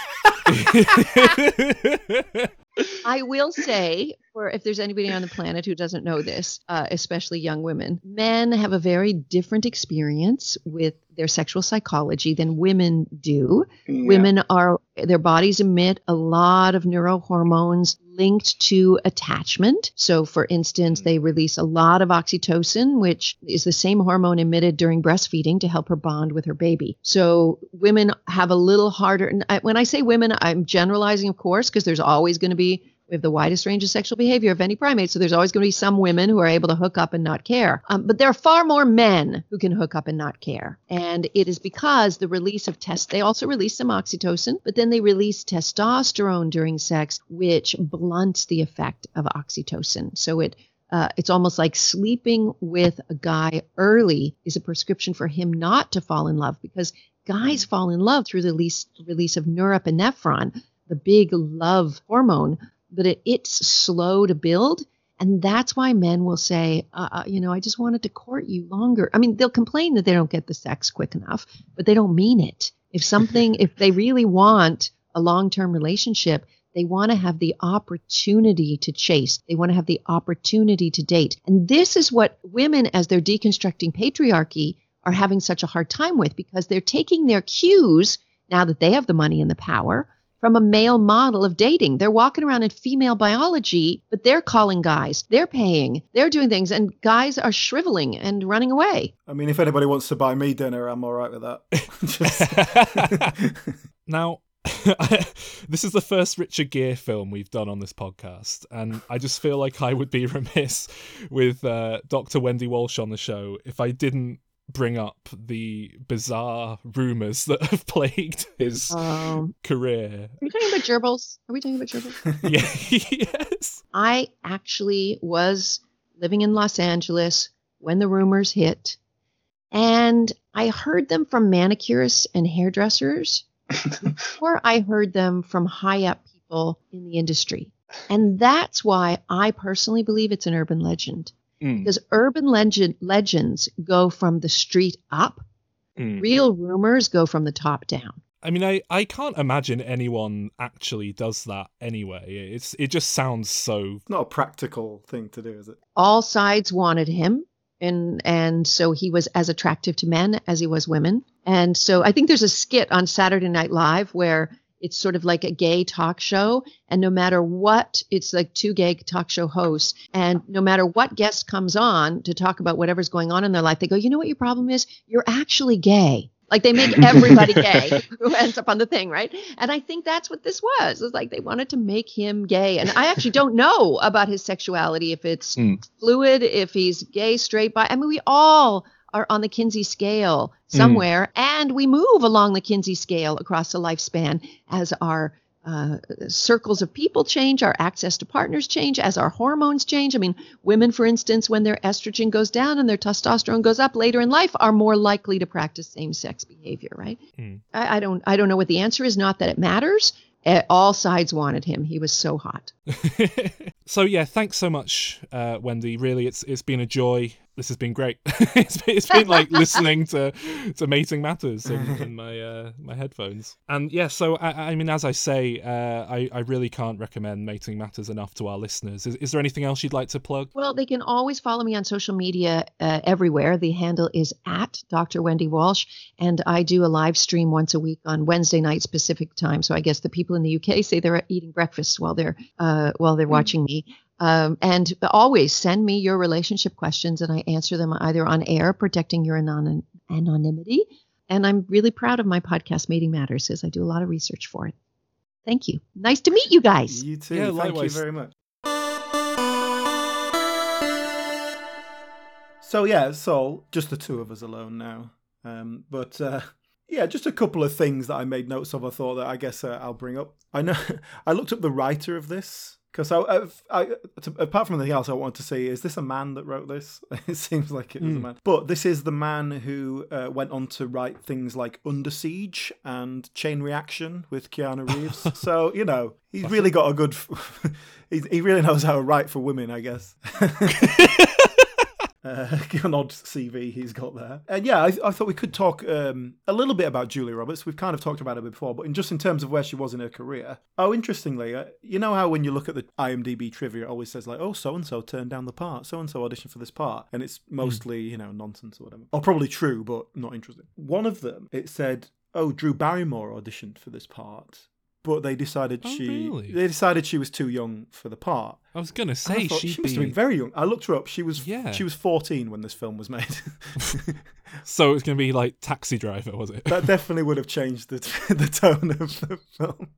I will say, for if there's anybody on the planet who doesn't know this, uh, especially young women, men have a very different experience with their sexual psychology than women do. Women are, their bodies emit a lot of neurohormones linked to attachment. So, for instance, they release a lot of oxytocin, which is the same hormone emitted during breastfeeding to help her bond with her baby. So, women have a little harder. And I, when I say women, I'm generalizing, of course, because there's always going to be we have the widest range of sexual behavior of any primate, so there's always going to be some women who are able to hook up and not care. Um, but there are far more men who can hook up and not care. And it is because the release of test, they also release some oxytocin, but then they release testosterone during sex, which blunts the effect of oxytocin. So it uh, it's almost like sleeping with a guy early is a prescription for him not to fall in love because guys fall in love through the release, release of norepinephrine, the big love hormone, but it, it's slow to build. And that's why men will say, uh, uh, you know, I just wanted to court you longer. I mean, they'll complain that they don't get the sex quick enough, but they don't mean it. If something, if they really want a long term relationship, they want to have the opportunity to chase. They want to have the opportunity to date. And this is what women, as they're deconstructing patriarchy, are having such a hard time with because they're taking their cues now that they have the money and the power from a male model of dating. They're walking around in female biology, but they're calling guys, they're paying, they're doing things, and guys are shriveling and running away. I mean, if anybody wants to buy me dinner, I'm all right with that. [laughs] Just... [laughs] now, [laughs] this is the first Richard Gere film we've done on this podcast, and I just feel like I would be remiss with uh, Dr. Wendy Walsh on the show if I didn't bring up the bizarre rumors that have [laughs] plagued his um, career. Are we talking about gerbils? Are we talking about gerbils? [laughs] [laughs] yeah, yes. I actually was living in Los Angeles when the rumors hit, and I heard them from manicurists and hairdressers or I heard them from high up people in the industry. And that's why I personally believe it's an urban legend. Mm. Because urban legend, legends go from the street up, mm. real rumors go from the top down. I mean, I, I can't imagine anyone actually does that anyway. It's it just sounds so not a practical thing to do, is it? All sides wanted him and and so he was as attractive to men as he was women. And so I think there's a skit on Saturday Night Live where it's sort of like a gay talk show and no matter what it's like two gay talk show hosts and no matter what guest comes on to talk about whatever's going on in their life they go you know what your problem is you're actually gay like they make everybody [laughs] gay who ends up on the thing, right? And I think that's what this was. It's like they wanted to make him gay. And I actually don't know about his sexuality, if it's mm. fluid, if he's gay, straight, bi. I mean, we all are on the Kinsey scale hmm. somewhere, mm. and we move along the Kinsey scale across the lifespan as our uh, circles of people change, our access to partners change, as our hormones change. I mean, women, for instance, when their estrogen goes down and their testosterone goes up later in life, are more likely to practice same-sex behavior. Right? Mm. I, I don't. I don't know what the answer is. Not that it matters. All sides wanted him. He was so hot. [laughs] so yeah, thanks so much, uh, Wendy. Really, it's it's been a joy this has been great. [laughs] it's, been, it's been like [laughs] listening to to Mating Matters in, [laughs] in my uh, my headphones. And yeah, so I, I mean, as I say, uh, I I really can't recommend Mating Matters enough to our listeners. Is, is there anything else you'd like to plug? Well, they can always follow me on social media uh, everywhere. The handle is at Dr. Wendy Walsh, and I do a live stream once a week on Wednesday night Pacific time. So I guess the people in the UK say they're eating breakfast while they're uh, while they're mm. watching me. Um, and always send me your relationship questions and I answer them either on air, protecting your anon- anonymity. And I'm really proud of my podcast, Mating Matters, because I do a lot of research for it. Thank you. Nice to meet you guys. You too. Yeah, Thank likewise. you very much. So yeah, so just the two of us alone now. Um, but uh, yeah, just a couple of things that I made notes of. I thought that I guess uh, I'll bring up. I know [laughs] I looked up the writer of this because I, I, I to, apart from anything else, I wanted to say, is this a man that wrote this? [laughs] it seems like it was mm. a hmm. man. But this is the man who uh, went on to write things like Under Siege and Chain Reaction with Keanu Reeves. [laughs] so you know, he's really got a good. [laughs] he, he really knows how to write for women, I guess. Uh, [laughs] an odd CV he's got there. And yeah, I, I thought we could talk um, a little bit about Julia Roberts. We've kind of talked about her before, but in just in terms of where she was in her career. Oh, interestingly, uh, you know how when you look at the IMDb trivia, it always says like, "Oh, so and so turned down the part, so and so auditioned for this part," and it's hmm. mostly mm. you know nonsense or whatever, or probably true but not interesting. One of them, it said, "Oh, Drew Barrymore auditioned for this part." But they decided oh, she really? they decided she was too young for the part. I was gonna say she must have been very young. I looked her up. She was yeah. she was fourteen when this film was made. [laughs] so it's gonna be like Taxi Driver, was it? that definitely would have changed the [laughs] the tone of the film.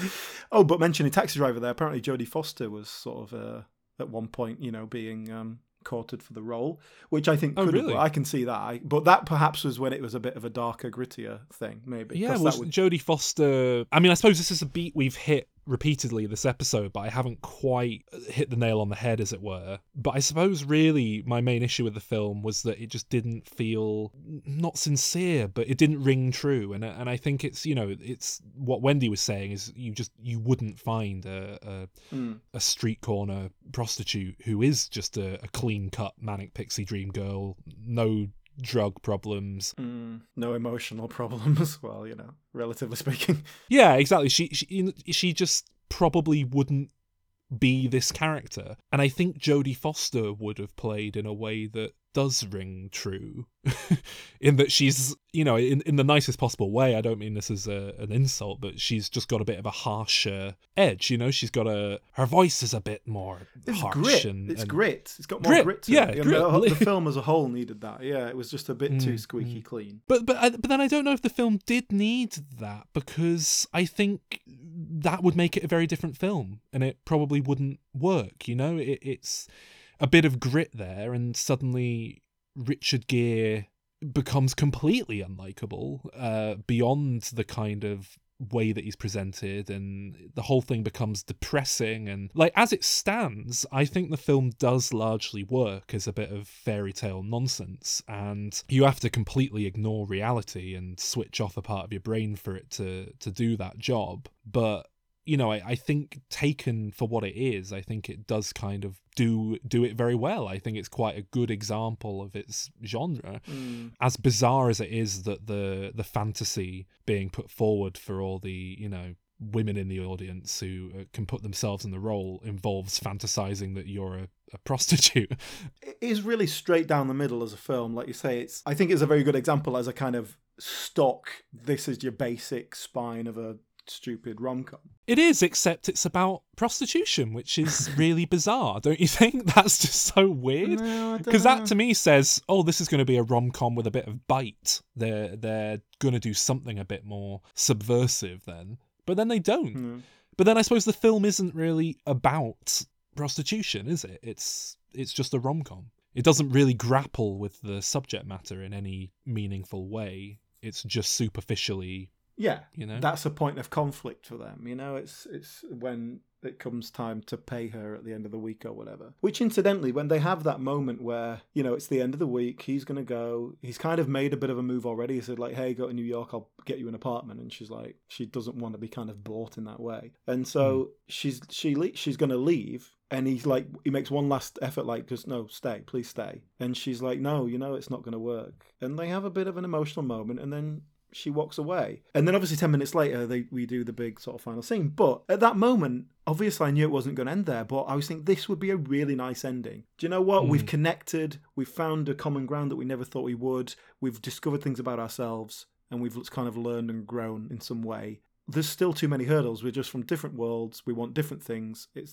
[laughs] oh, but mentioning Taxi Driver, there apparently Jodie Foster was sort of uh, at one point, you know, being um, courted for the role, which I think oh, could really? have, I can see that. I, But that perhaps was when it was a bit of a darker, grittier thing, maybe. Yeah, was would... Jodie Foster. I mean, I suppose this is a beat we've hit repeatedly this episode, but I haven't quite hit the nail on the head, as it were. But I suppose really my main issue with the film was that it just didn't feel not sincere, but it didn't ring true. And and I think it's you know it's what Wendy was saying is you just you wouldn't find a a, mm. a street corner prostitute who is just a, a clean cut manic pixie dream girl, no drug problems. Mm, no emotional problems. [laughs] well, you know, relatively speaking. [laughs] Yeah, exactly. She she she just probably wouldn't be this character, and I think Jodie Foster would have played in a way that does ring true [laughs] in that she's you know in, in the nicest possible way i don't mean this as a, an insult but she's just got a bit of a harsher edge you know she's got a her voice is a bit more It's harsh grit. and, it's and- grit. It's got more Grit, grit. to yeah, it. Grit. The, the [laughs] film as a whole needed that. Yeah, it was just a bit too Mm, squeaky clean. But but I, but then I don't know if the film did need that because I think that would make it a very different film, and it probably wouldn't work. You know, it, it's a bit of grit there, and suddenly Richard Gere becomes completely unlikable uh, beyond the kind of way that he's presented and the whole thing becomes depressing and like as it stands i think the film does largely work as a bit of fairy tale nonsense and you have to completely ignore reality and switch off a part of your brain for it to to do that job. But you know I, I think taken for what it is i think it does kind of do do it very well i think it's quite a good example of its genre Mm. as bizarre as it is that the the fantasy being put forward for all the you know women in the audience who uh, can put themselves in the role involves fantasizing that you're a, a prostitute [laughs] It is really straight down the middle as a film. Like you say, it's. I think it's a very good example as a kind of stock. This is your basic spine of a stupid rom com. it is except it's about prostitution which is [laughs] really bizarre don't you think [laughs] that's just so weird because dunno. that to me says oh this is going to be a rom-com with a bit of bite they're they're going to do something a bit more subversive then but then they don't Mm. But then I suppose the film isn't really about prostitution, is it? It's it's just a rom com. It doesn't really grapple with the subject matter in any meaningful way. It's just superficially, Yeah, you know. that's a point of conflict for them. You know, it's it's when it comes time to pay her at the end of the week or whatever. Which, incidentally, when they have that moment where you know it's the end of the week, he's gonna go. He's kind of made a bit of a move already. He said like, "Hey, go to New York. I'll get you an apartment." And she's like, she doesn't want to be kind of bought in that way. And so hmm. she's she le- she's gonna leave. And he's like, he makes one last effort, like, just no, stay, please stay. And she's like, no, you know, it's not going to work. And they have a bit of an emotional moment, and then she walks away. And then obviously 10 minutes later, they we do the big sort of final scene. But at that moment, obviously I knew it wasn't going to end there, but I was thinking this would be a really nice ending. Do you know what? We've hmm. connected, we've found a common ground that we never thought we would, we've discovered things about ourselves, and we've kind of learned and grown in some way. There's still too many hurdles. We're just from different worlds, we want different things. It's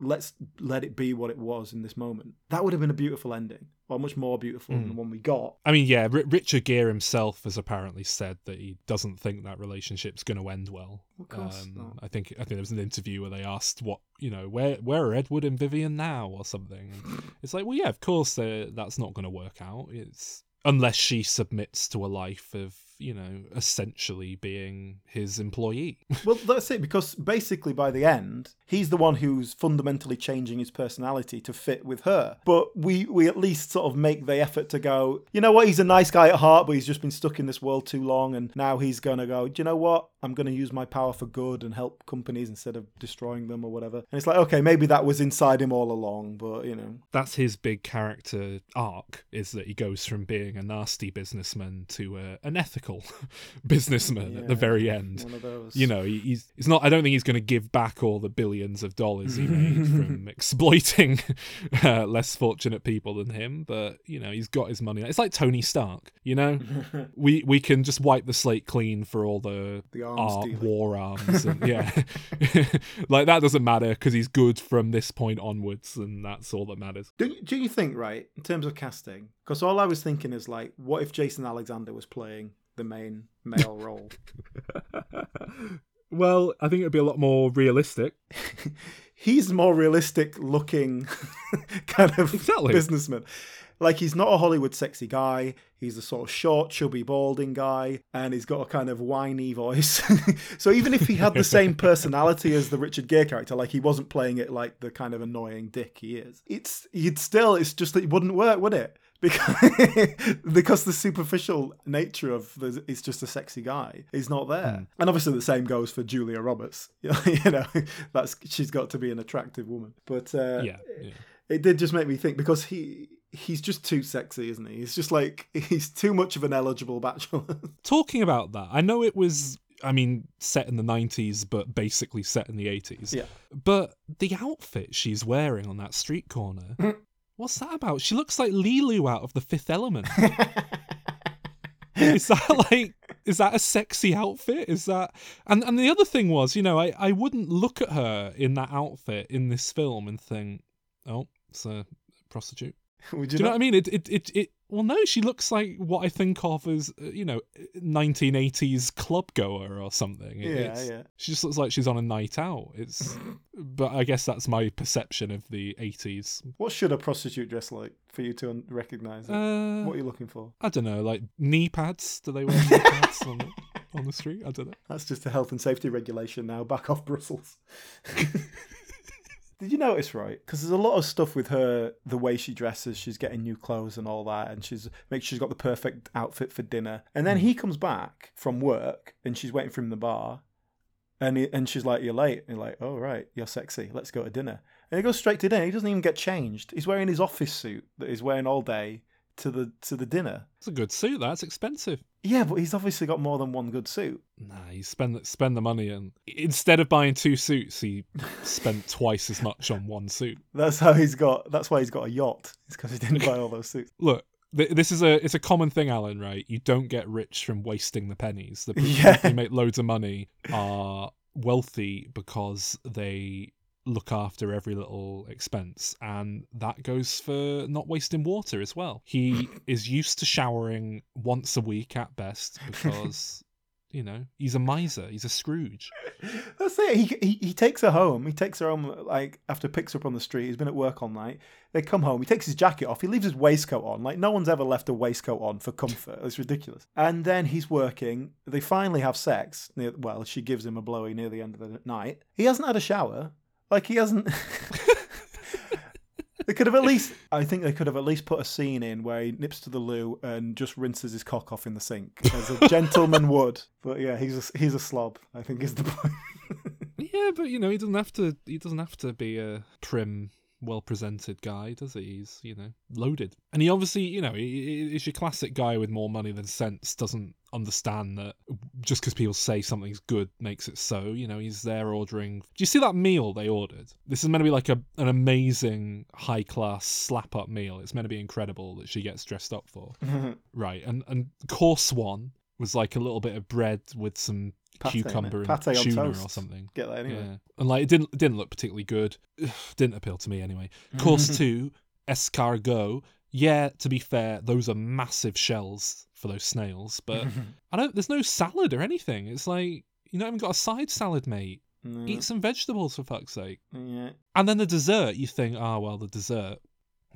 let's let it be what it was in this moment. That would have been a beautiful ending, or much more beautiful than the one we got. I mean, yeah, R- Richard Gere himself has apparently said that he doesn't think that relationship's going to end well. Of course not. Um, I think I think there was an interview where they asked what you know where where are Edward and Vivian now or something. And [laughs] it's like, well, yeah, of course uh, that's not going to work out. It's unless she submits to a life of you know essentially being his employee. [laughs] Well, that's it, because basically by the end, he's the one who's fundamentally changing his personality to fit with her. But we, we at least sort of make the effort to go, you know what, he's a nice guy at heart, but he's just been stuck in this world too long, and now he's going to go, do you know what, I'm going to use my power for good and help companies instead of destroying them or whatever. And it's like, okay, maybe that was inside him all along, but, you know. that's his big character arc is that he goes from being a nasty businessman to a, an ethical [laughs] businessman at the very end. One of those. You know, he- he's he's not. I don't think he's going to give back all the billions of dollars he made [laughs] from exploiting [laughs] uh, less fortunate people than him. But you know, he's got his money. It's like Tony Stark. You know, we we can just wipe the slate clean for all the, The arms art, war arms, and yeah, like that doesn't matter because he's good from this point onwards, and that's all that matters. Do, do you think, right, in terms of casting? Because all I was thinking is like, what if Jason Alexander was playing the main male [laughs] role? Well, I think it'd be a lot more realistic. [laughs] He's more realistic looking [laughs] kind of Exactly. businessman. Like he's not a Hollywood sexy guy. He's a sort of short, chubby, balding guy, and he's got a kind of whiny voice. so even if he had the same personality as the Richard Gere character, like he wasn't playing it like the kind of annoying dick he is, it's you'd still it's just that it wouldn't work, would it? Because [laughs] because the superficial nature of the it's just a sexy guy is not there, and obviously the same goes for Julia Roberts. [laughs] you know, that's she's got to be an attractive woman, but uh, Yeah, yeah. it did just make me think because he he's just too sexy, isn't he? He's just like [laughs] he's too much of an eligible bachelor. Talking about that, I know it was. I mean, set in the 90s, but basically set in the 80s. Yeah. But the outfit she's wearing on that street corner, What's that about? She looks like Leeloo out of the Fifth Element. [laughs] is that like is that a sexy outfit? Is that and and the other thing was, you know, I I wouldn't look at her in that outfit in this film and think, oh, it's a prostitute. [laughs] Would Do you know what I mean? It it it, it well, no, she looks like what I think of as uh, you know, 1980s club goer or something. It- Yeah, it's- yeah. She just looks like she's on a night out. It's, [coughs] but I guess that's my perception of the 80s. What should a prostitute dress like for you to un- recognise it? Uh, what are you looking for? I don't know, like knee pads. Do they wear knee pads on the, on the street? I don't know. That's just a health and safety regulation now. Back off Brussels. [laughs] Did you notice, right? Because there's a lot of stuff with her, the way she dresses, she's getting new clothes and all that, and she's makes sure she's got the perfect outfit for dinner. And then hmm. he comes back from work, and she's waiting for him in the bar, and he, and she's like, "You're late." And you're like, "Oh right, you're sexy. Let's go to dinner." And he goes straight to dinner. He doesn't even get changed. He's wearing his office suit that he's wearing all day to the to the dinner. It's a good suit. That's expensive. Yeah, but he's obviously got more than one good suit. Nah, you spend spend the money, and instead of buying two suits, he spent [laughs] twice as much on one suit. That's how he's got. That's why he's got a yacht. It's because he didn't buy all those suits. [laughs] Look, th- this is a it's a common thing, Alan. Right? You don't get rich from wasting the pennies. The people [laughs] Yeah. who make loads of money are wealthy because they look after every little expense and that goes for not wasting water as well he [laughs] is used to showering once a week at best because [laughs] you know he's a miser he's a scrooge That's it. He, he he takes her home. He takes her home like after picks her up on the street. He's been at work all night. They come home. He takes his jacket off. He leaves his waistcoat on. Like no one's ever left a waistcoat on for comfort. It's ridiculous. And then he's working. They finally have sex. Near, well, she gives him a blowy near the end of the night. He hasn't had a shower. Like he hasn't. [laughs] They could have at least, I think they could have at least put a scene in where he nips to the loo and just rinses his cock off in the sink, as a [laughs] gentleman would. But yeah, he's a, he's a slob. I think is the [laughs] point. yeah but you know he doesn't have to he doesn't have to be uh, a prim well presented guy does he? He's you know loaded. And he obviously you know he, he- he's your classic guy with more money than sense doesn't understand that just because people say something's good makes it so you know he's there ordering. Do you see that meal they ordered? This is meant to be like a, an amazing high class slap up meal. It's meant to be incredible that she gets dressed up for. [laughs] Right and and course one was like a little bit of bread with some Pate, cucumber and Pate tuna or something Get that anyway. yeah, and like it didn't it didn't look particularly good. [sighs] didn't appeal to me anyway. [laughs] Course two, escargot. Yeah, to be fair, those are massive shells for those snails, but [laughs] I don't. There's no salad or anything. It's like you not even got a side salad, mate. Mm, Eat some vegetables for fuck's sake. yeah. And then the dessert, you think, oh well, the dessert,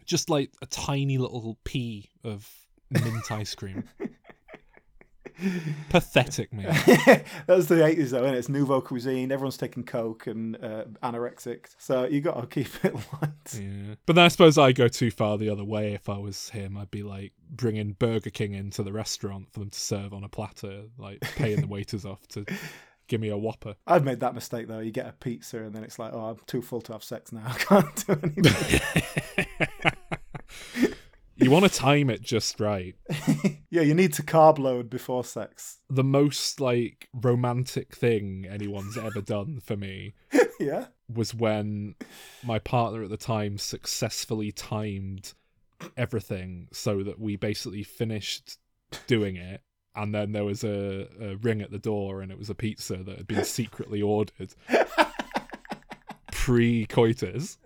just like a tiny little pea of mint ice cream. [laughs] Pathetic, mate. [laughs] That's the eighties though, and It's nouveau cuisine. Everyone's taking coke and uh, anorexic, so you got to keep it [laughs] light. Yeah. But then I suppose I go too far the other way. If I was him, I'd be like bringing Burger King into the restaurant for them to serve on a platter, like paying the [laughs] waiters off to give me a Whopper. I've made that mistake though. You get a pizza and then it's like, oh, I'm too full to have sex now. I can't do anything. You want to time it just right. [laughs] yeah, you need to carb load before sex. The most like romantic thing anyone's ever done for me [laughs] yeah. was when my partner at the time successfully timed everything so that we basically finished doing it and then there was a, a ring at the door and it was a pizza that had been secretly ordered [laughs] pre-coitus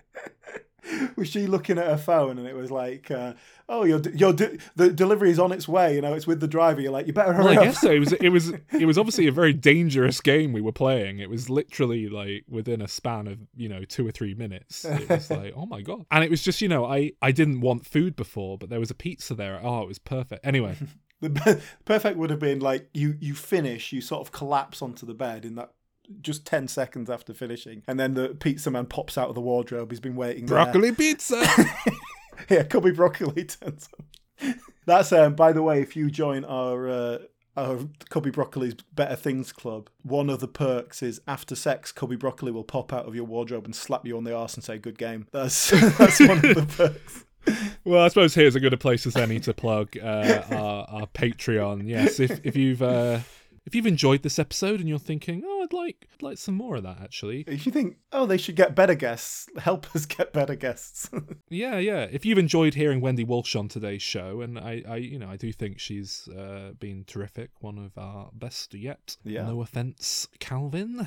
[laughs] Was she looking at her phone and it was like, uh, oh, your your de- the delivery is on its way. You know, it's with the driver. You're like, you better hurry well i guess so. It was it was [laughs] it was obviously a very dangerous game we were playing. It was literally like within a span of you know two or three minutes. It was [laughs] like oh my god. And it was just you know i i didn't want food before but there was a pizza there. Oh it was perfect. Anyway. The perfect would have been like you you finish, you sort of collapse onto the bed in that just 10 seconds after finishing and then the pizza man pops out of the wardrobe he's been waiting there. broccoli pizza [laughs] yeah cubby broccoli turns up that's um by the way if you join our uh our Cubby Broccoli's Better Things Club. One of the perks is after sex, Cubby Broccoli will pop out of your wardrobe and slap you on the arse and say "Good game." That's [laughs] that's one of the [laughs] perks. Well, I suppose here's a good a place as any to plug uh, our, our Patreon. Yes, if if you've uh, if you've enjoyed this episode and you're thinking, oh, I'd like I'd like some more of that actually. If you think, oh, they should get better guests, [laughs] help us get better guests. [laughs] Yeah, yeah. If you've enjoyed hearing Wendy Walsh on today's show, and I, I you know, I do think she's uh, been terrific, one of our best yet. Yeah. No offense, Calvin, [laughs]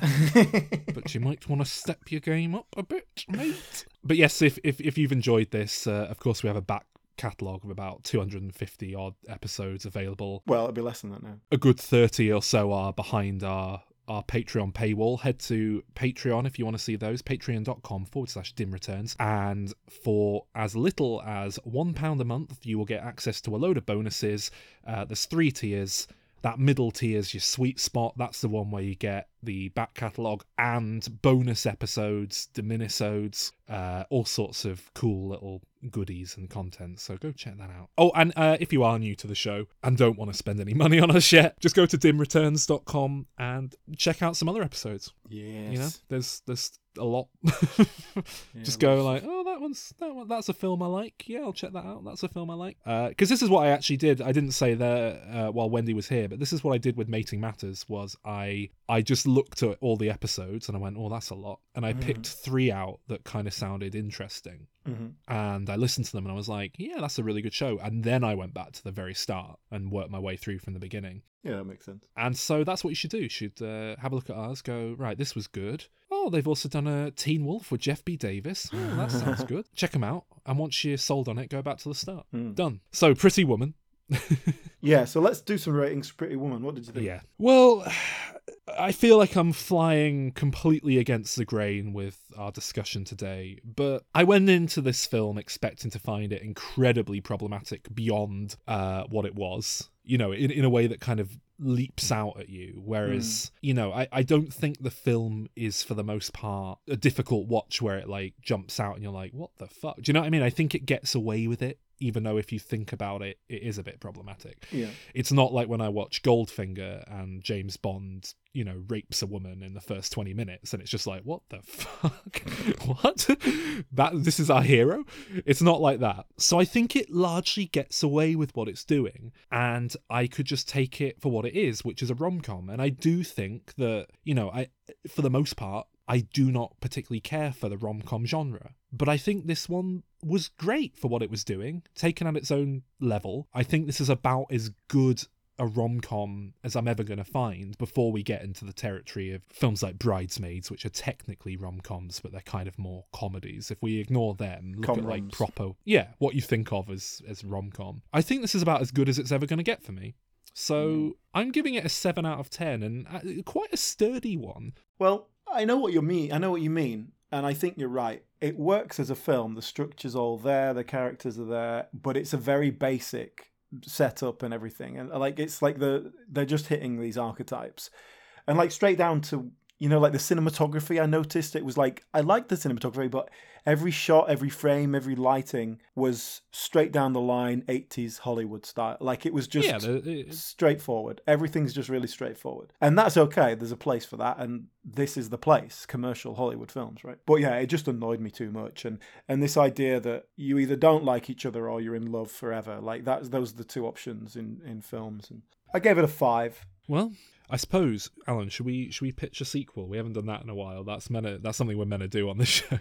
but you might want to step your game up a bit, mate. But yes, if if, if you've enjoyed this, uh, of course we have a back catalogue of about 250 odd episodes available. well, it'll be less than that now. A good 30 or so are behind our our Patreon paywall. Head to Patreon if you want to see those. Patreon.com forward slash dim returns. And for as little as £1 a month, you will get access to a load of bonuses. Uh, there's three tiers. That middle tier is your sweet spot. That's the one where you get the back catalogue and bonus episodes, diminisodes, uh, all sorts of cool little goodies and content. So go check that out. Oh, and uh, if you are new to the show and don't want to spend any [laughs] money on us yet, just go to dimreturns.com and check out some other episodes. Yes. You know, there's there's a lot. [laughs] just go like, oh, that one's that one, that's a film I like. Yeah, I'll check that out. That's a film I like. Because this is what I actually did. I didn't say there uh, while Wendy was here, but this is what I did with Mating Matters. Was I I just looked at all the episodes and I went, oh, that's a lot, and I picked three out that kind of sounded interesting. Mhm. And I listened to them and I was like, yeah, that's a really good show. And then I went back to the very start and worked my way through from the beginning. Yeah, that makes sense. And so that's what you should do. You should uh, have a look at ours, go, right, this was good. Oh, they've also done a Teen Wolf with Jeff B. Davis. Oh, that sounds [laughs] good. Check them out. And once you're sold on it, go back to the start. Mm. Done. So, Pretty Woman. [laughs] Yeah, so let's do some ratings. for Pretty Woman. What did you think? Yeah. Well, I feel like I'm flying completely against the grain with our discussion today, but I went into this film expecting to find it incredibly problematic beyond uh, what it was. You know, in, in a way that kind of leaps out at you. Whereas, you know, I, I don't think the film is for the most part a difficult watch where it like jumps out and you're like, what the fuck? Do you know what I mean? I think it gets away with it, even though if you think about it, it is a bit problematic Yeah. it's not like when I watch Goldfinger and James Bond, you know, rapes a woman in the first 20 minutes and it's just like, what the [laughs] fuck? [laughs] what? that this is our hero? It's not like that. So I think it largely gets away with what it's doing and I could just take it for what it is, which is a rom-com. And I do think that, you know, I for the most part I do not particularly care for the rom com genre. But I think this one was great for what it was doing, taken at its own level. I think this is about as good a rom com as I'm ever going to find before we get into the territory of films like Bridesmaids, which are technically rom coms, but they're kind of more comedies. If we ignore them, look at like Com-roms. proper, yeah, what you think of as, as rom com. I think this is about as good as it's ever going to get for me. So I'm giving it a 7 out of 10 and uh, quite a sturdy one. Well, I know what you mean. I know what you mean, and I think you're right. It works as a film. The structure's all there, the characters are there, but it's a very basic setup and everything. And like it's like the they're just hitting these archetypes, and like straight down to you know like the cinematography. I noticed it was like I liked the cinematography, but every shot, every frame, every lighting was straight down the line, 80s Hollywood style. Like it was just yeah, the, it- straightforward. Everything's just really straightforward. And that's okay. There's a place for that and this is the place, commercial Hollywood films, right? But yeah, it just annoyed me too much and and this idea that you either don't like each other or you're in love forever. Like that's those are the two options in in films and I gave it a 5. well, I suppose, Alan, should we should we pitch a sequel? We haven't done that in a while. That's that's something we're meant to do on this [laughs] show.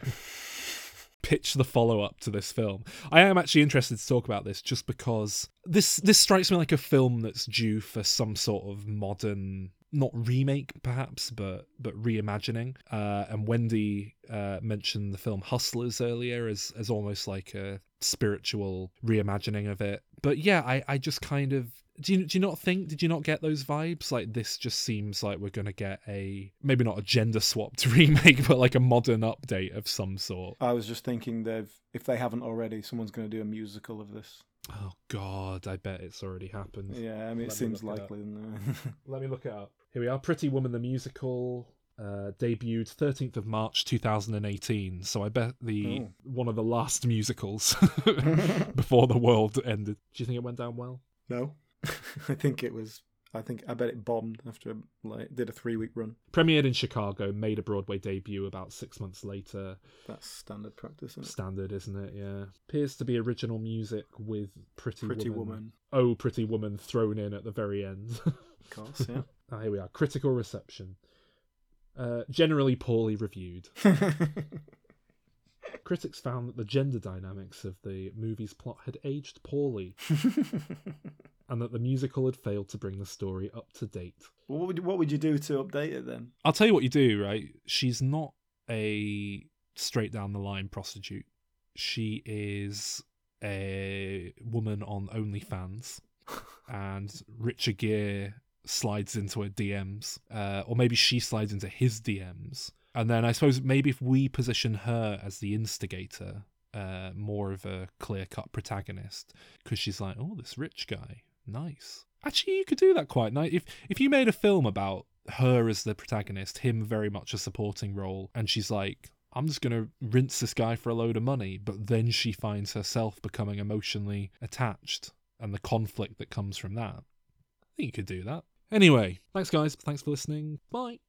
pitch the follow up to this film. I am actually interested to talk about this just because this this strikes me like a film that's due for some sort of modern not remake perhaps but but reimagining uh and wendy uh mentioned the film hustlers earlier as as almost like a spiritual reimagining of it but yeah i i just kind of do you, do you not think did you not get those vibes like this just seems like we're gonna get a maybe not a gender swapped [laughs] remake but like a modern update of some sort I was just thinking they've if they haven't already, someone's going to do a musical of this. oh god i bet it's already happened Yeah, I mean it Let me seems likely. it? [laughs] Let me look it up. Here we are. Pretty Woman the musical uh, debuted 13th of March 2018. So I bet the Oh. one of the last musicals [laughs] [laughs] before the world ended. Do you think it went down well? no. [laughs] I think it was I think I bet it bombed after like did a 3 week run. Premiered in Chicago, made a Broadway debut about six months later. That's standard practice. Isn't it? Standard, isn't it? Yeah. Appears to be original music with Pretty, Pretty Woman. woman, Oh, Pretty Woman thrown in at the very end. of course. Yeah. Ah, here we are. Critical reception. Uh, generally poorly reviewed. [laughs] Critics found that the gender dynamics of the movie's plot had aged poorly, [laughs] and that the musical had failed to bring the story up to date. what would what would you do to update it then? I'll tell you what you do, right? She's not a straight down the line prostitute. She is a woman on OnlyFans, [laughs] and Richard Gere slides into her DMs, uh, or maybe she slides into his DMs. And then I suppose maybe if we position her as the instigator, uh, more of a clear cut protagonist, because she's like, oh, this rich guy, nice. Actually, you could do that quite nice. If if you made a film about her as the protagonist, him very much a supporting role, and she's like, I'm just gonna rinse this guy for a load of money, but then she finds herself becoming emotionally attached and the conflict that comes from that. I think you could do that. Anyway, thanks guys. Thanks for listening. Bye.